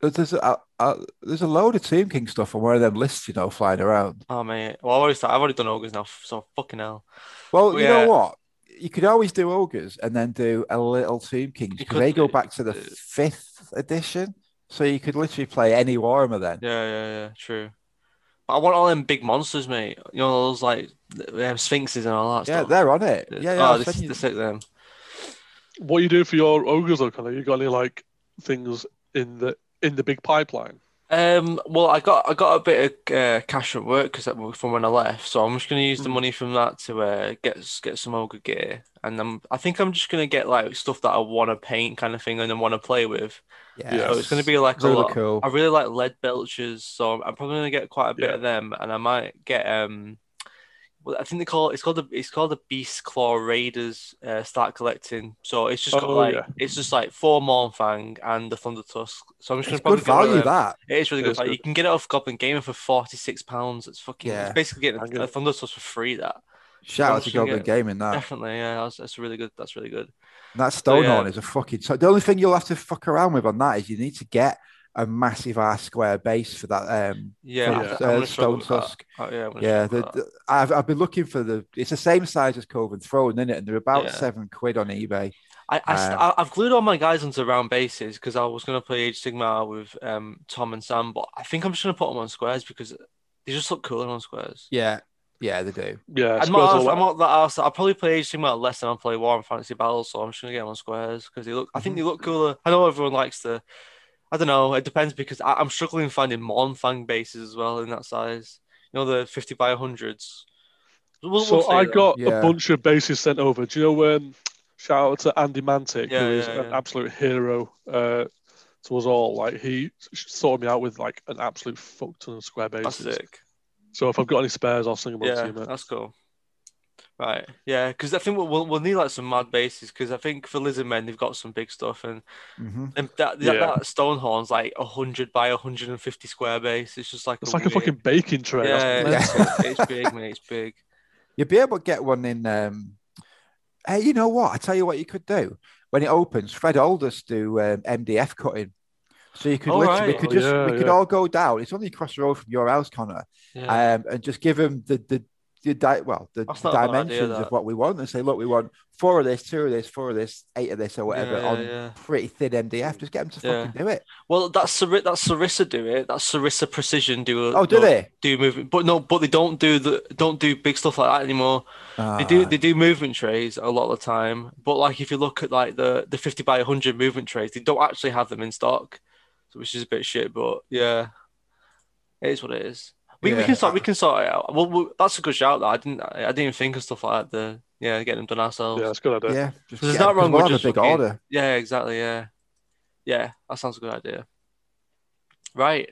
There's there's a, a, there's a load of Tomb King stuff on one of them lists, you know, flying around. Oh mate. Well, I've already started, I've already done ogres now, so fucking hell. Well, Well, you yeah. know what? You could always do ogres and then do a little Tomb Kings You because could they go back to the fifth edition. So you could literally play any Warhammer then. Yeah, yeah, yeah. True. But I want all them big monsters, mate. You know those like um, sphinxes and all that stuff. Yeah, stuff. they're on it. Yeah, yeah. Oh, I'll this send you- the them. What are you doing for your ogres, though, Connor? You got any like things in the in the big pipeline? Um, well, I got I got a bit of uh, cash at work because that was from when I left, so I'm just gonna use the Mhm. money from that to uh, get get some ogre gear, and I'm I think I'm just gonna get like stuff that I want to paint kind of thing and then want to play with. Yeah, So it's gonna be like a really lot. cool. I really like lead belchers, so I'm probably gonna get quite a bit Yeah. of them, and I might get um. Well, I think they call it, it's called the it's called the Beast Claw Raiders. Uh, start collecting, so it's just got Oh, like yeah. it's just like four Mournfang and the Thunder Tusk. So I'm just It's gonna good value that. It is really It good. is Like, good. you can get it off Goblin Gamer for forty six pounds. It's fucking. Yeah. It's basically getting a, a Thunder Tusk for free. That Shout I'm out to Goblin Gaming that. definitely, yeah, that's, that's really good. That's really good. And that Stonehorn yeah. is a fucking. So the only thing you'll have to fuck around with on that is you need to get a massive ass square base for that. Um, Yeah, for Yeah. I'm that, gonna uh, Stone with that. Tusk. Oh, yeah, I'm gonna Yeah, struggle the, with the- I've I've been looking for the. It's the same size as Coven Throne, isn't it? And they're about Yeah. seven quid on eBay. I, I, st- Um, I- I've glued all my guys onto round bases because I was going to play Age Sigmar with um, Tom and Sam, but I think I'm just going to put them on squares because they just look cooler on squares. Yeah, yeah, they do. Yeah, I'm Squares not, all I'm that- not that arsed. I'll probably play Age Sigmar less than I'll play Warhammer Fantasy Battles, so I'm just going to get them on squares because they look. I think they look cooler. I know everyone likes the. I don't know. It depends because I, I'm struggling finding Mournfang bases as well in that size. You know the 50 by 100s. We'll- we'll so I though. got Yeah. a bunch of bases sent over. Do you know um, shout out to Andy Mantic, Yeah, who is yeah, an yeah. absolute hero uh, to us all. Like he sorted me out with like an absolute fuck ton of square That's bases. sick. So if I've got any spares, I'll sling them over to Yeah, you, mate. that's cool. Right, yeah, because I think we'll, we'll we'll need like some mad bases because I think for Lizard Men they've got some big stuff and, hmm and that, that Yeah. that Stonehorn's like hundred by hundred and fifty square base. It's just like It's like a fucking baking tray. yeah, Yeah. it's, it's big, mate. It's big. You'd be able to get one in. Um, hey, you know what? I tell you what you could do when it opens. Fred Aldous do um, MDF cutting, so you could Oh, literally we could Oh, just yeah, we could yeah. all go down. It's only across the road from your house, Connor, Yeah, um, and just give them the the. The di- well, the not idea, dimensions of what we want, and say, look, we want four of this, two of this, four of this, eight of this, or whatever Yeah, on yeah. pretty thin MDF. Just get them to fucking do it. Well, that's Sar- that's Sarissa do it. That's Sarissa Precision do. Oh, do they? do movement? But no, but they don't do the don't do big stuff like that anymore. They do Ah, they do movement trays a lot of the time, but like if you look at like the the fifty by hundred movement trays, they don't actually have them in stock. which is a bit shit. But yeah, it is what it is. We, we can sort we can sort it out. Well, we, that's a good shout. Though. I didn't I didn't even think of stuff like that. The yeah, getting them done ourselves. Yeah, it's a good idea. Yeah, just There's get- not 'cause wrong we'll with have a big fucking- order. Yeah, exactly. Yeah, yeah, that sounds a good idea. Right.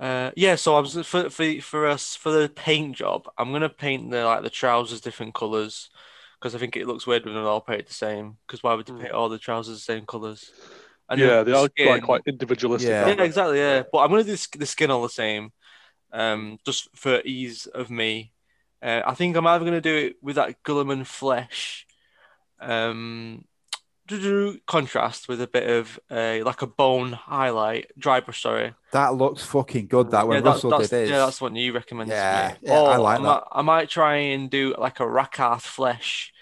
Uh, yeah, so I was for for for us for the paint job. I'm gonna paint the like the trousers different colors because I think it looks weird when they're all painted the same. Because why would they Mm. paint all the trousers the same colors? And yeah, they are skin- quite quite individualistic. Yeah. yeah, exactly. Yeah, but I'm gonna do the skin all the same, um, just for ease of me. Uh, I think I'm either gonna do it with that Guilliman flesh, um, contrast with a bit of uh, like a bone highlight, dry brush. Sorry. That looks fucking good. That when yeah, that- Russell that's, did yeah, that's what you recommended. Yeah, to me. yeah, I like might, I might try and do like a Rakarth flesh.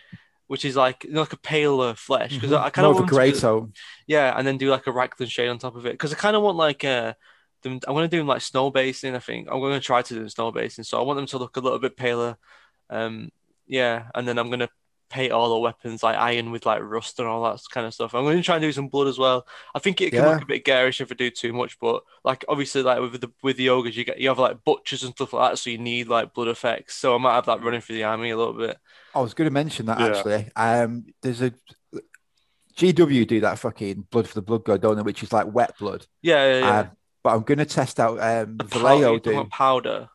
Which is like you know, like a paler flesh because I kind of of a want grey tone. yeah, and then do like a Reikland shade on top of it because I kind of want like uh, them. I'm gonna do them like snow basing. I think I'm gonna try to do them snow basing, so I want them to look a little bit paler. Um, yeah, and then I'm gonna paint all the weapons like iron with like rust and all that kind of stuff. I'm gonna try and do some blood as well. I think it can Yeah. look a bit garish if I do too much, but like obviously like with the with the ogres, you get you have like butchers and stuff like that, so you need like blood effects. So I might have that running through the army a little bit. I was going to mention that Yeah. actually. Um, there's a GW do that fucking blood for the blood god, don't they? Which is like wet blood. Yeah, yeah, yeah. Um, but I'm going to test out um, The Vallejo you're do. powder,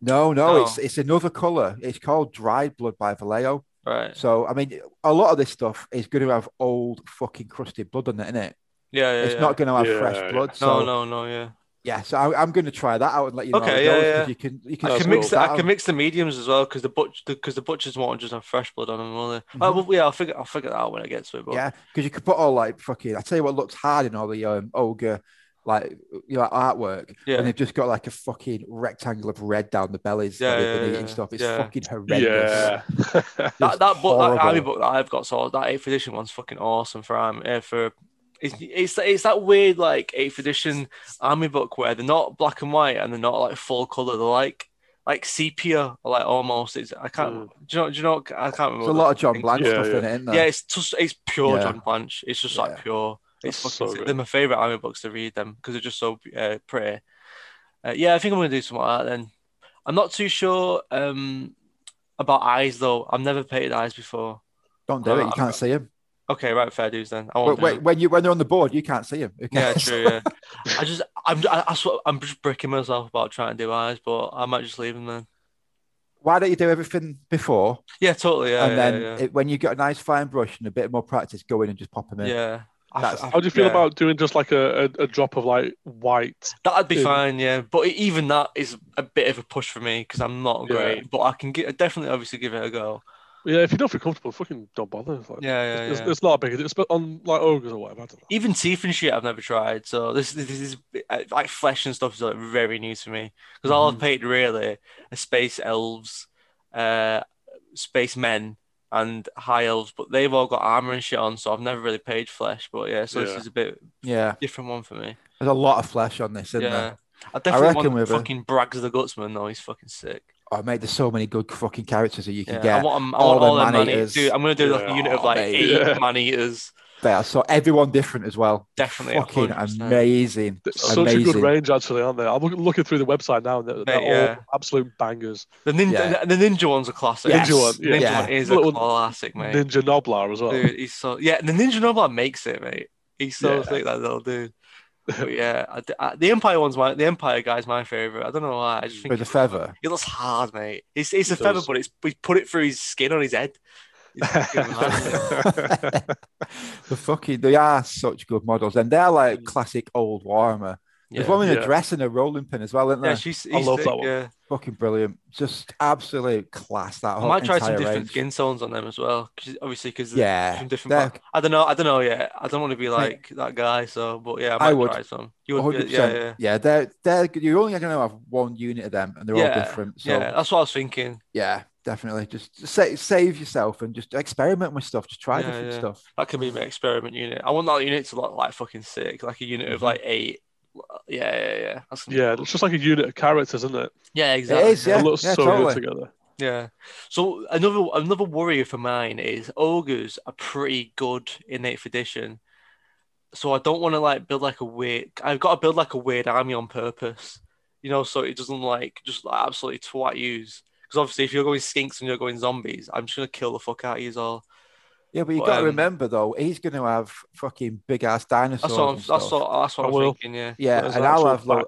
No, no, Oh. it's it's another color. It's called dried blood by Vallejo. right? So I mean, a lot of this stuff is going to have old fucking crusted blood on it, isn't it? Yeah, yeah. it's yeah. not going to have Yeah, fresh yeah. blood. No, So no, no, yeah. yeah, so I, I'm going to try that out and let you know. Okay, how yeah, it yeah. You can you can I can mix the, I can mix the mediums as well because the butch because the butchers won't just have fresh blood on them, will they? Oh, Mhm. well, yeah, I'll figure I'll figure that out when I get to it. But Yeah, because you could put all like fucking. I tell you what looks hard in all the um, ogre like you know artwork, yeah, and they've just got like a fucking rectangle of red down the bellies Yeah, that they've been yeah, eating stuff. It's yeah. fucking horrendous. Yeah. that that book, that army book that I've got, so that eighth edition one's fucking awesome for army. Uh, for it's, it's it's that weird like eighth edition army book where they're not black and white and they're not like full color. They're like like sepia, like almost. It's I can't. Mm. Do you know? Do you know? I can't remember. There's a lot of John thing- Blanche Yeah, stuff yeah. in it, isn't there? Yeah, it's just it's pure Yeah. John Blanche. It's just Yeah. like pure. It's That's fucking. so. They're my favorite army books to read them because they're just so uh, pretty. Uh, yeah, I think I'm gonna do something like that then. I'm not too sure um, about eyes though. I've never painted eyes before. Don't do Uh, it. You I'm- can't see him. Okay, right, fair dues then. I won't When, do when, you when they're on the board, you can't see him. it. Yeah, true. Yeah, I just I'm I, I swear, I'm just bricking myself about trying to do eyes, but I might just leave them then. Why don't you do everything before, Yeah, totally. Yeah, and yeah, then yeah. It, when you got a nice fine brush and a bit more practice, go in and just pop them in. yeah. That's- How do you feel yeah. about doing just like a, a, a drop of like white? That'd be Yeah. fine, yeah. But even that is a bit of a push for me because I'm not Yeah. great. But I can get definitely, obviously, give it a go. Yeah, if you don't feel comfortable, fucking don't bother. It's, like, Yeah, yeah, it's, yeah. it's not a big. It's on like ogres or whatever. I don't know. Even teeth and shit, I've never tried. So this, this is uh, like flesh and stuff is like very new to me because all I've painted really are space elves, uh, space men, and high elves. But they've all got armor and shit on, so I've never really paid flesh. But yeah, so Yeah. this is a bit Yeah, different one for me. there's a lot of flesh on this, isn't yeah. there? I definitely reckon want with fucking Brags the Gutsman though. He's fucking sick. Oh, mate, there's so many good fucking characters that you can Yeah, get. I want, 'em- I all want the all them man man-eaters. Dude, I'm gonna do like a Yeah. unit of oh, like Oh, mate. eight Yeah. man eaters. There, so everyone different as well. Definitely, Fucking 100%. amazing. It's such a good range, actually, aren't they? I'm looking, looking through the website now, and they're, they're yeah. all absolute bangers. The ninja, Yeah. the, the ninja one's a classic. Yes. Ninja one, The yeah. ninja Yeah. one is a Little classic, mate. Ninja Gnoblar as well. Dude, he's so yeah. The ninja gnoblar makes it, mate. He's so Yeah. sick that little dude. But yeah, I, I- the Empire one's my the Empire guy's my favorite. I don't know why. I just think With the feather. He looks hard, mate. It's it's a He feather, does. but it's we put it through his skin on his head. It's fucking mad. the fucking they are such good models, and they're Mm. like classic old Warhammer. yeah. There's one with Yeah. a dress and a rolling pin as well, isn't there? yeah, she's. I love thick, that one. Yeah. Fucking brilliant, just absolute class. That I whole might try some entire different skin tones on them as well. 'cause obviously, because Yeah, from different. they're- I don't know. I don't know yet. I don't want to be like that guy. So, but yeah, I might I would. try some. You would, yeah, percent. yeah, Yeah, they're they're you're only going to have one unit of them, and they're all different. So yeah. yeah, That's what I was thinking. Definitely. Just sa- save yourself and just experiment with stuff. Just try Yeah, different yeah. stuff. That could be my experiment unit. I want that unit to look like fucking sick, like a unit of Mhm. like eight. Yeah, yeah, yeah. That's Yeah, cool. it's just like a unit of characters, isn't it? yeah, exactly. is, yeah. it looks so totally. good together. Yeah. So another another worry for mine is ogres are pretty good in eighth edition. so I don't want to like build like a weird. I've got to build like a weird army on purpose, you know, so it doesn't like just like, absolutely twat use. Because obviously, if you're going skinks and you're going zombies, I'm just gonna kill the fuck out of you all. Yeah, but you But, got to um, remember though, he's going to have fucking big ass dinosaurs. That's what I'm, that's what that's what I I'm thinking. Yeah. Yeah, There's and I'll have like.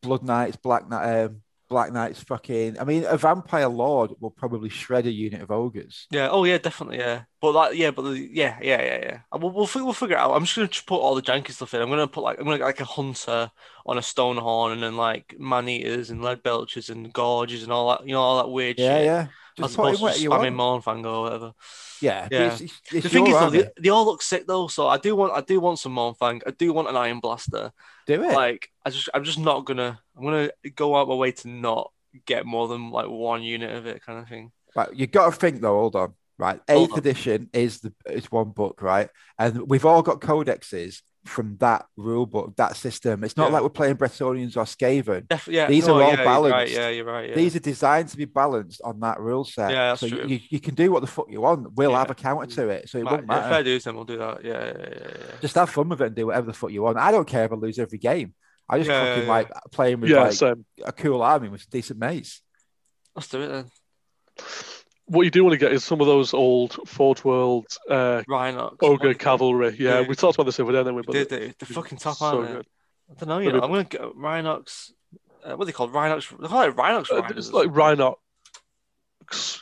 Blood Knights, Black Knight, um, Black Knights, fucking. I mean, a Vampire Lord will probably shred a unit of ogres. Yeah. Oh yeah, definitely. Yeah. But like, yeah, but the, yeah, yeah, yeah, yeah. We'll we'll, fi- we'll figure it out. I'm just gonna put all the janky stuff in. I'm gonna put like I'm gonna get like a hunter on a stone horn, and then like man eaters and lead belchers and Gorgers and all that. You know, all that weird Yeah, shit. yeah. As Just put in opposed to what just you spamming want. Mournfang or whatever. Yeah, Yeah. It's, it's, it's the thing is, though, they, they all look sick though. So I do want, I do want some Mournfang. I do want an Iron Blaster. do it. Like, I just, I'm just not gonna, I'm gonna go out my way to not get more than like one unit of it, kind of thing. Right, you got to think though. Hold on. Right, Hold eighth on. edition is the is one book, right? And we've all got codexes from that rule book, that system. It's not Yeah. like we're playing Bretonnians or Skaven. Def- yeah, These no, are all yeah, you're Right, balanced. yeah, you're right. Yeah. These are designed to be balanced on that rule set. Yeah, that's so true. You, you can do what the fuck you want. We'll Yeah. have a counter to it, so it Right, won't yeah, matter. fair dues, then we'll do that. Yeah, yeah, yeah, yeah. yeah. Just have fun with it and do whatever the fuck you want. I don't care if I lose every game. I just Yeah, fucking yeah, yeah. like playing with Yeah, like same. a cool army with decent mates. Let's do it then. What you do want to get is some of those old Forge World uh, Rhinox. ogre cavalry. Yeah, we talked about this the other day, didn't we? But they, they're fucking top, so aren't they? good. I don't know, you know. I'm gonna go Rhinox. Uh, what are they called? Rhinox. They call it Rhinox Uh, it's like Rhinox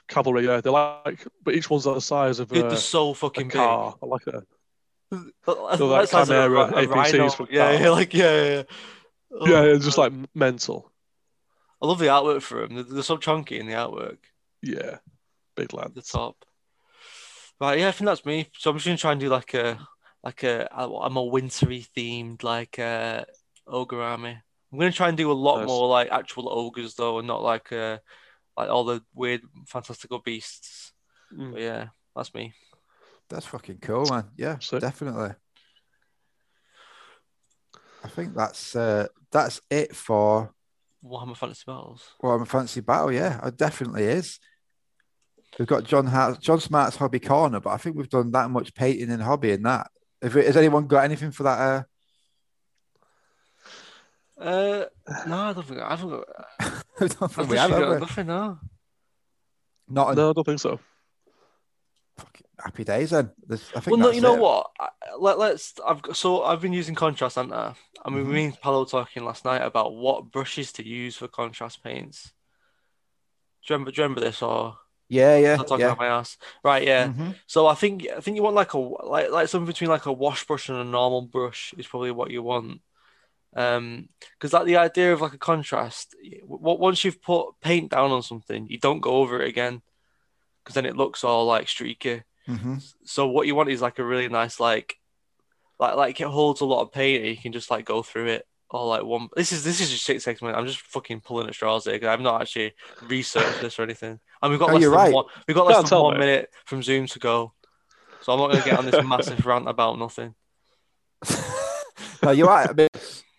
cavalry. Yeah, they're like, but each one's the size of Dude, uh, they're so fucking big. car. I like that. They're like that size a a APCs. Yeah, yeah, like yeah, yeah. yeah. Oh, yeah, it's just like mental. I love the artwork for them. They're, they're so chunky in the artwork. Yeah, big lad. The top. Right, yeah, I think that's me. So I'm just gonna try and do like a like a I'm a more wintry themed like uh ogre army. I'm gonna try and do a lot Nice. more like actual ogres though, and not like uh like all the weird fantastical beasts. Mm. But yeah, that's me. That's fucking cool, man. Yeah, Sick. definitely. I think that's uh, that's it for Warhammer Fantasy Battles. Warhammer Fantasy Battle. Yeah, it definitely is. We've got John Hart, John Smart's hobby corner, but I think we've done that much painting and hobby in that. If it, has anyone got anything for that? Uh, Uh, no, I don't think I haven't got. I don't I think we have, have got we? nothing. No. Not No, I don't think so. fucking happy days then. There's, I think Well, no, you know it. what? I, let, let's. I've got, so I've been using contrast, haven't I? I mean, Mhm. me and Palo talking last night about what brushes to use for contrast paints. Do you remember, do you remember this or Yeah, yeah, not talking yeah. about my ass? Right, yeah. Mhm. So I think I think you want like a like like something between like a wash brush and a normal brush is probably what you want. Um, because like the idea of like a contrast, what once you've put paint down on something, you don't go over it again, because then it looks all like streaky. Mhm. So what you want is like a really nice like, like like it holds a lot of paint. And you can just like go through it all like one. This is this is just six seconds. I'm just fucking pulling at straws here 'cause I've not actually researched this or anything. And we've got No, less you're than right. one. We've got less Can't than one mate. minute from Zoom to go. So I'm not gonna get on this massive rant about nothing. no, you're right. I mean,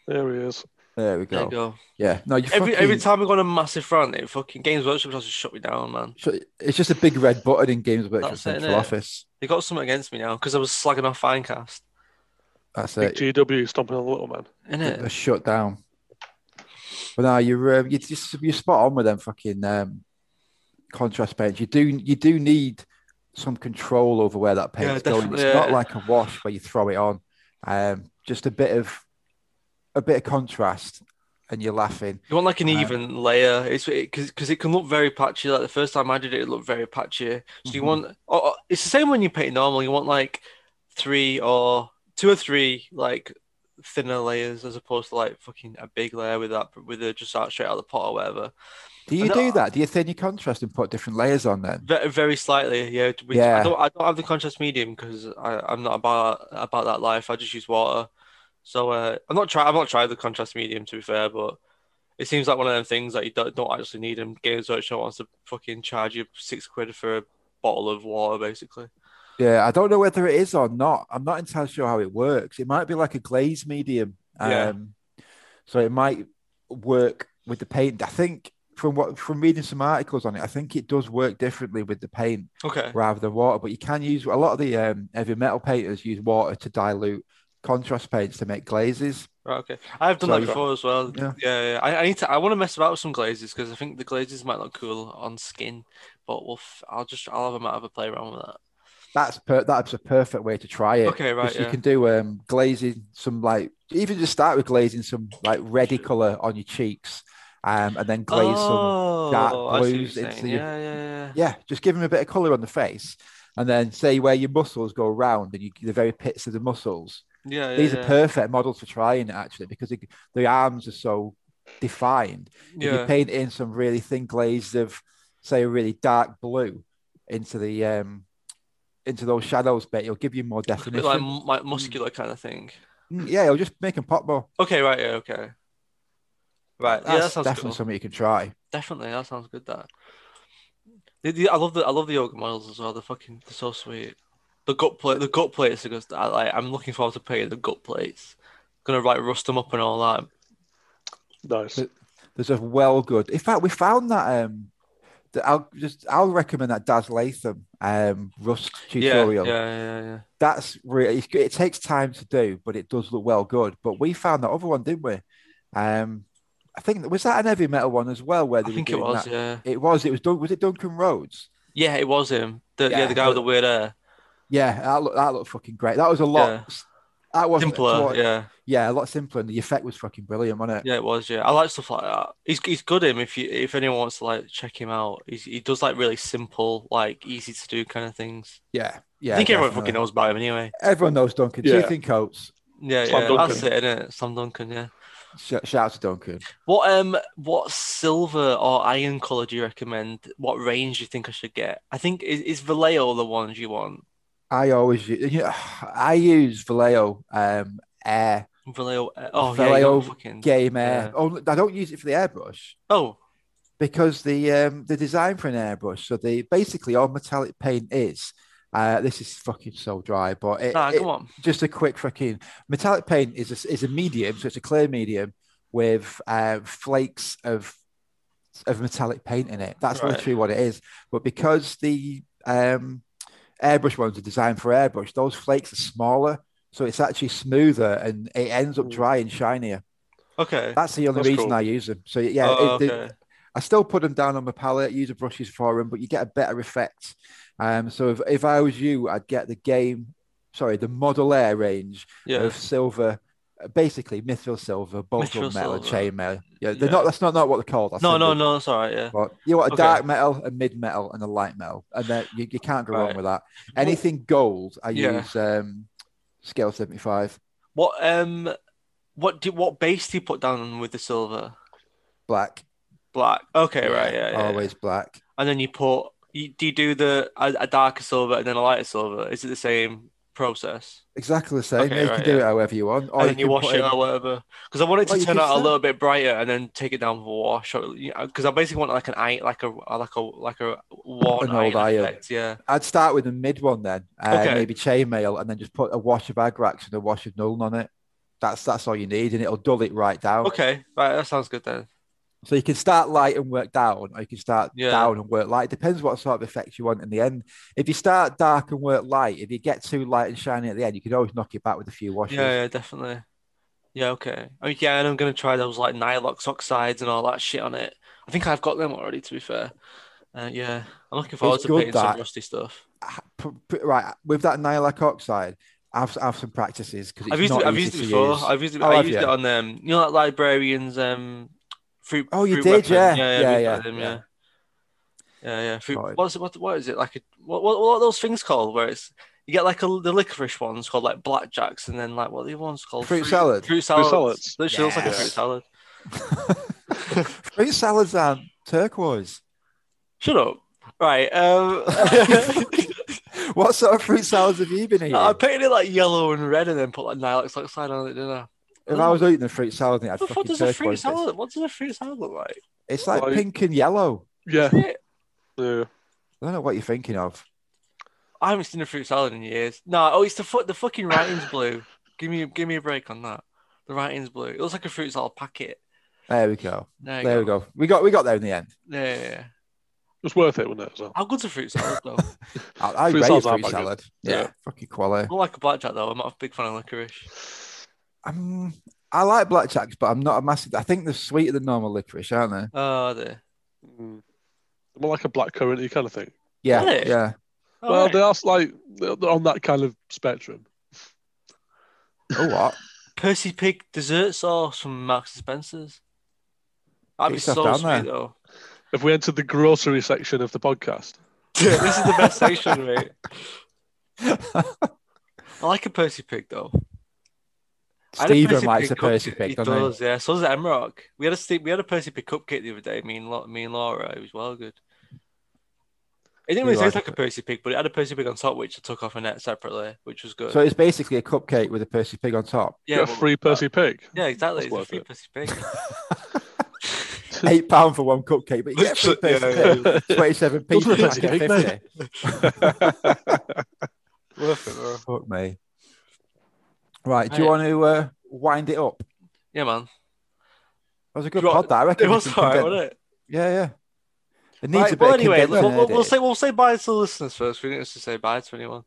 There he is. there we There go. you go. Yeah, no, you Every fucking, every time I go on a massive rant, it fucking Games Workshop has to shut me down, man. It's just a big red button in Games Workshop That's Central innit? Office. They got something against me now because I was slagging off Finecast, That's Big it. GW stomping on the little man. innit? They're shut down. But no, you're um, you just you're spot on with them fucking um, contrast paints. You do you do need some control over where that Yeah, paint's going. It's definitely, not like a wash where you throw it on. Um, just a bit of a bit of contrast, and you're laughing. You want like an Uh, even layer. It's because because it can look very patchy. Like the first time I did it, it looked very patchy. So you Mhm. want oh, oh, it's the same when you paint normal. You want like three or two or three like thinner layers as opposed to like fucking a big layer with that with it just out straight out of the pot or whatever. Do you do that? Do you thin your contrast and put different layers on then? Very, very slightly, yeah. Yeah. I don't I don't have the contrast medium because I'm not about about that life. I just use water. So uh, I'm not try I've not tried the contrast medium to be fair, but it seems like one of them things that you don't, don't actually need. And Games Workshop wants to fucking charge you six quid for a bottle of water, basically. Yeah, I don't know whether it is or not. I'm not entirely sure how it works. It might be like a glaze medium. Yeah. Um, so it might work with the paint. I think from what from reading some articles on it, I think it does work differently with the paint Okay. rather than water. But you can use a lot of the um, heavy metal painters use water to dilute contrast paints to make glazes. Right, okay. I've done So that before as well. Yeah. Yeah, yeah. I, I need to. I want to mess about with some glazes because I think the glazes might look cool on skin. But we'll. F- I'll just. I'll have a have a play around with that. That's per- that's a perfect way to try it. Okay, right, 'Cause You can do um glazing some like even just start with glazing some like reddy color on your cheeks, um, and then glaze some oh, dark see what blues into your- Yeah, yeah, yeah. yeah, just give them a bit of color on the face, and then say where your muscles go round and you, the very pits of the muscles. Yeah, yeah. These yeah. are perfect models for trying it actually because it, the arms are so defined. If you paint in some really thin glaze of, say, a really dark blue into the um into those shadows bit, it'll give you more A bit definition. like like muscular kind of thing. Mm, yeah, it'll just make them pop more. Okay, right, yeah, okay. Right, yeah, that That's sounds definitely cool. something you can try. Definitely, that sounds good. That. The, the, I love the I love the ogre models as well. They're fucking they're so sweet. The gut plate, the gut plates are just. I like. I'm looking forward to painting the gut plates. Gonna like rust them up and all that. Nice. There's a well good. In fact, we found that um that I'll just I'll recommend that Daz Latham um Rust tutorial. yeah, yeah, yeah. That's really it takes time to do, but it does look well good. But we found that other one, didn't we? Um, I think was that an heavy metal one as well, where I think it was. that? Yeah, It was. It was. Was it Duncan Rhodes? yeah, it was him. The yeah, Yeah, the guy with the weird hair. Yeah, that looked that looked fucking great. That was a lot. Yeah. That wasn't Simpler. what- Yeah, yeah, a lot simpler, and the effect was fucking brilliant, wasn't it? yeah, it was. Yeah, I like stuff like that. He's he's good. Him if you if anyone wants to like check him out, he's, he does like really simple, like easy to do kind of things. Yeah, yeah. I think everyone definitely. fucking knows about him anyway. Everyone knows Duncan. Yeah. Two thin coats. Yeah, Slam yeah, Duncan. that's it. Sam Duncan. Yeah. Shout out to Duncan. What um what silver or iron color do you recommend? What range do you think I should get? I think is, is Vallejo the ones you want? I always use. You know, I use Vallejo um, Air Vallejo. uh, Oh Vallejo don't fucking. Game Air. yeah. Oh, I don't use it for the airbrush. Oh because the um the design for an airbrush so the basically all metallic paint is uh this is fucking so dry but it, nah, it- come on. just a quick fucking metallic paint is a, is a medium so it's a clear medium with uh, flakes of of metallic paint in it that's Right. literally what it is but because the um airbrush ones are designed for airbrush those flakes are smaller so it's actually smoother and it ends up Mm. dry and shinier Okay. that's the only That's reason cool. i use them so yeah Oh, it- okay. I still put them down on my palette, use the brushes for them, but you get a better effect. Um, so if, if I was you, I'd get the game, sorry, the Model Air range Yeah. of silver, basically mithril silver, bolt metal, chainmail. Yeah, they're Yeah. not. That's not, not what they're called. I No, no, no. That's all right. Yeah. But you want a Okay. dark metal, a mid metal, and a light metal, and then you, you can't go wrong with that. Anything gold, I Yeah. use um, scale seventy five What um, what do what base do you put down with the silver? black. Black. Okay, right. Yeah, yeah. always black. And then you put. You, do you do the a, a darker silver and then a lighter silver? Is it the same process? Exactly the same. Okay, you right, can do yeah. it however you want, or and then you can wash it in- or whatever. Because I want it to turn out a little bit brighter and then take it down for wash. Because I basically want like an eye, like a like a like a worn An old iron effect. Yeah. I'd start with the mid one then, uh, Okay. maybe chainmail, and then just put a wash of agrax and a wash of Nuln on it. That's that's all you need, and it'll dull it right down. Okay. Right. That sounds good then. So you can start light and work down, or you can start Yeah. down and work light. Depends what sort of effect you want in the end. If you start dark and work light, if you get too light and shiny at the end, you can always knock it back with a few washes. Yeah. Yeah. Definitely. Yeah. Okay. I mean, yeah, and I'm gonna try those like Nihilakh oxides and all that shit on it. I think I've got them already. To be fair. Uh, yeah. I'm looking forward It's to painting some rusty stuff. Right with that Nihilakh oxide, have have some practices because I've used it. I've used it before. use. I've used it. Oh, I used you? it on um, you know, like librarians um, fruit. Oh, you fruit did, weapon. yeah. yeah, Yeah, yeah, that yeah. yeah. Yeah, yeah. Fruit, what is it? What, what is it like? A, what, what what are those things called? Where it's you get like a, the licorice ones called like blackjacks, and then like what are the ones called? Fruit salad. Fruit salads. salads. Literally looks like a fruit salad. Fruit salads aren't turquoise. Shut up. Right. Um, what sort of fruit salads have you been eating? I painted it like yellow and red, and then put like Nihilakh oxide on it, didn't I? If I was eating a fruit salad, I'd What the fuck fucking does a fruit turquoise. bits. salad? What does a fruit salad look like? It's like Like- pink and yellow. Yeah. Yeah. I don't know what you're thinking of. I haven't seen a fruit salad in years. No, oh, it's the foot. The fucking writing's blue. Give me, give me a break on that. The writing's blue. It looks like a fruit salad packet. There we go. There, you There we go. We got we got there in the end. Yeah, yeah, yeah. was worth it, wasn't it? As well? How good's a fruit salad though? I, I Fruit rate salad's fruit salad. yeah. Yeah, Yeah. fucking quality. I don't like a blackjack though. I'm not a big fan of licorice. Um, I like blackjacks, but I'm not a massive. I think they're sweeter than normal licorice, aren't they? Oh, they. Mm. More like a black currant kind of thing. Yeah, Really? yeah. Oh, well, right. they are like they're they're on that kind of spectrum. Oh what? Percy Pig dessert sauce from Marks and Spencer's. That'd Get be yourself so sweet there. though. If we entered the grocery section of the podcast, this is the best section, mate. I like a Percy Pig though. I Stephen likes a Percy cupcake. pig, He doesn't does, yeah. So does Emrock. We had a Ste- we had a Percy Pig cupcake the other day. Me and Lo- me and Laura. It was well good. It didn't really taste like like a Percy Pig, but it had a Percy Pig on top, which I took off a net separately, which was good. So it's basically a cupcake with a Percy pig on top. yeah, get a well, free Percy pig. Yeah, exactly. That's It's a worth free it. Percy Pig. Eight pound for one cupcake, but you get free Yeah, Percy yeah, pig. Twenty-seven p for it pack fifty. Worth it, bro. Fuck me. Right, do you Right. want to uh, wind it up? Yeah, man. That was a good Do you want- pod, that. I reckon. It was can alright, condense- wasn't it? Yeah, yeah. It needs Right, a bit well, of anyway, we'll, we'll, we'll say we'll say bye to the listeners first. We didn't have to say bye to anyone.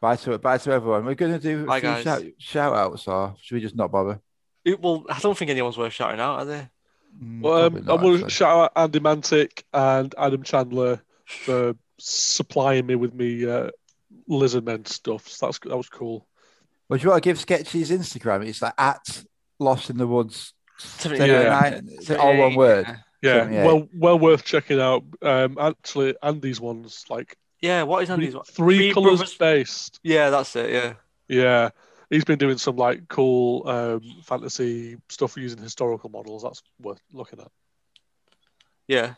Bye to bye to everyone. We're going to do a Bye, few guys. shout, shout outs, or should we just not bother? It, well, I don't think anyone's worth shouting out, are they? Mm, Well, um, probably I'm not, going to shout out Andy Mantic and Adam Chandler for supplying me with me uh, Lizardmen stuff. So that's that was cool. Well, do you want to give Sketchy's Instagram? It's like at Lost in the Woods. Seventy- Yeah. 79. Is it all one word? Yeah, 78. well, well worth checking out. Um, actually, Andy's one's like Yeah, what is three, Andy's one? three Three colors Brothers- based. Yeah, that's it. Yeah. Yeah, he's been doing some like cool um, fantasy stuff using historical models. That's worth looking at. Yeah.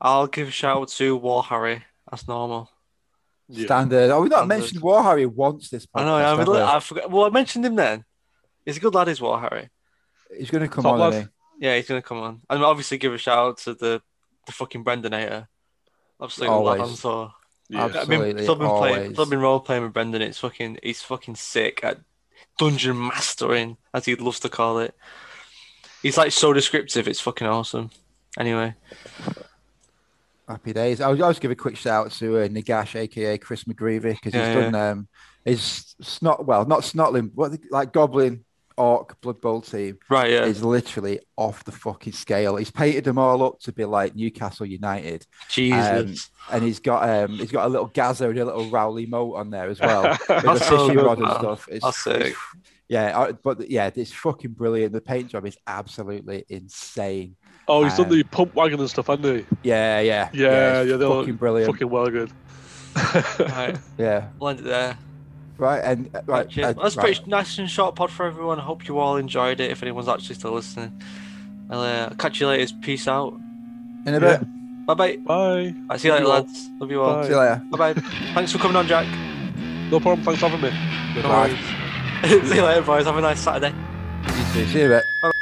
I'll give a shout out to War Harry. That's normal. Yeah. Standard. Oh, we've not Standard. mentioned War Harry once this podcast. I know. I, have mean, we? I forgot. Well, I mentioned him then. He's a good lad, is War Harry. He's going to come Top on. lad. isn't Yeah, he's gonna come on. And obviously give a shout out to the the fucking Brendonator. Absolutely Always. lad on tour. Yeah. I've been, been playing, always. still been role playing with Brendan. It's fucking, he's fucking sick at dungeon mastering, as he loves to call it. He's like so descriptive. It's fucking awesome. Anyway, Happy days. I'll, I'll just give a quick shout out to uh, Nagash, aka Chris McGreevy, because Yeah, he's done um, his snot. Well, not snotling, what they- like Goblin Orc Blood Bowl team right? Yeah, is literally off the fucking scale. He's painted them all up to be like Newcastle United, Jesus. and he's got um, he's got a little Gazza and a little Rowley moat on there as well. with the so fishing rod and stuff. It's, That's it's- yeah, but yeah, it's fucking brilliant. The paint job is absolutely insane. Oh, he's done Um, the pump wagon and stuff, hasn't he? Yeah, yeah, Yeah, it's yeah, they're fucking brilliant. Fucking well good. right, Yeah, we'll end it there. right, and uh, Right, right, uh, Well, that's right. pretty nice and short pod for everyone. I hope you all enjoyed it. If anyone's actually still listening, I'll uh, catch you later. Peace out. in a bit. Bye bye. Bye. I see you Love later, you lads. Love you all. Bye. See you later. Bye bye. Thanks for coming on, Jack. No problem. Thanks for having me. Goodbye. See you later, boys. Have a nice Saturday. You too. See you in a bit.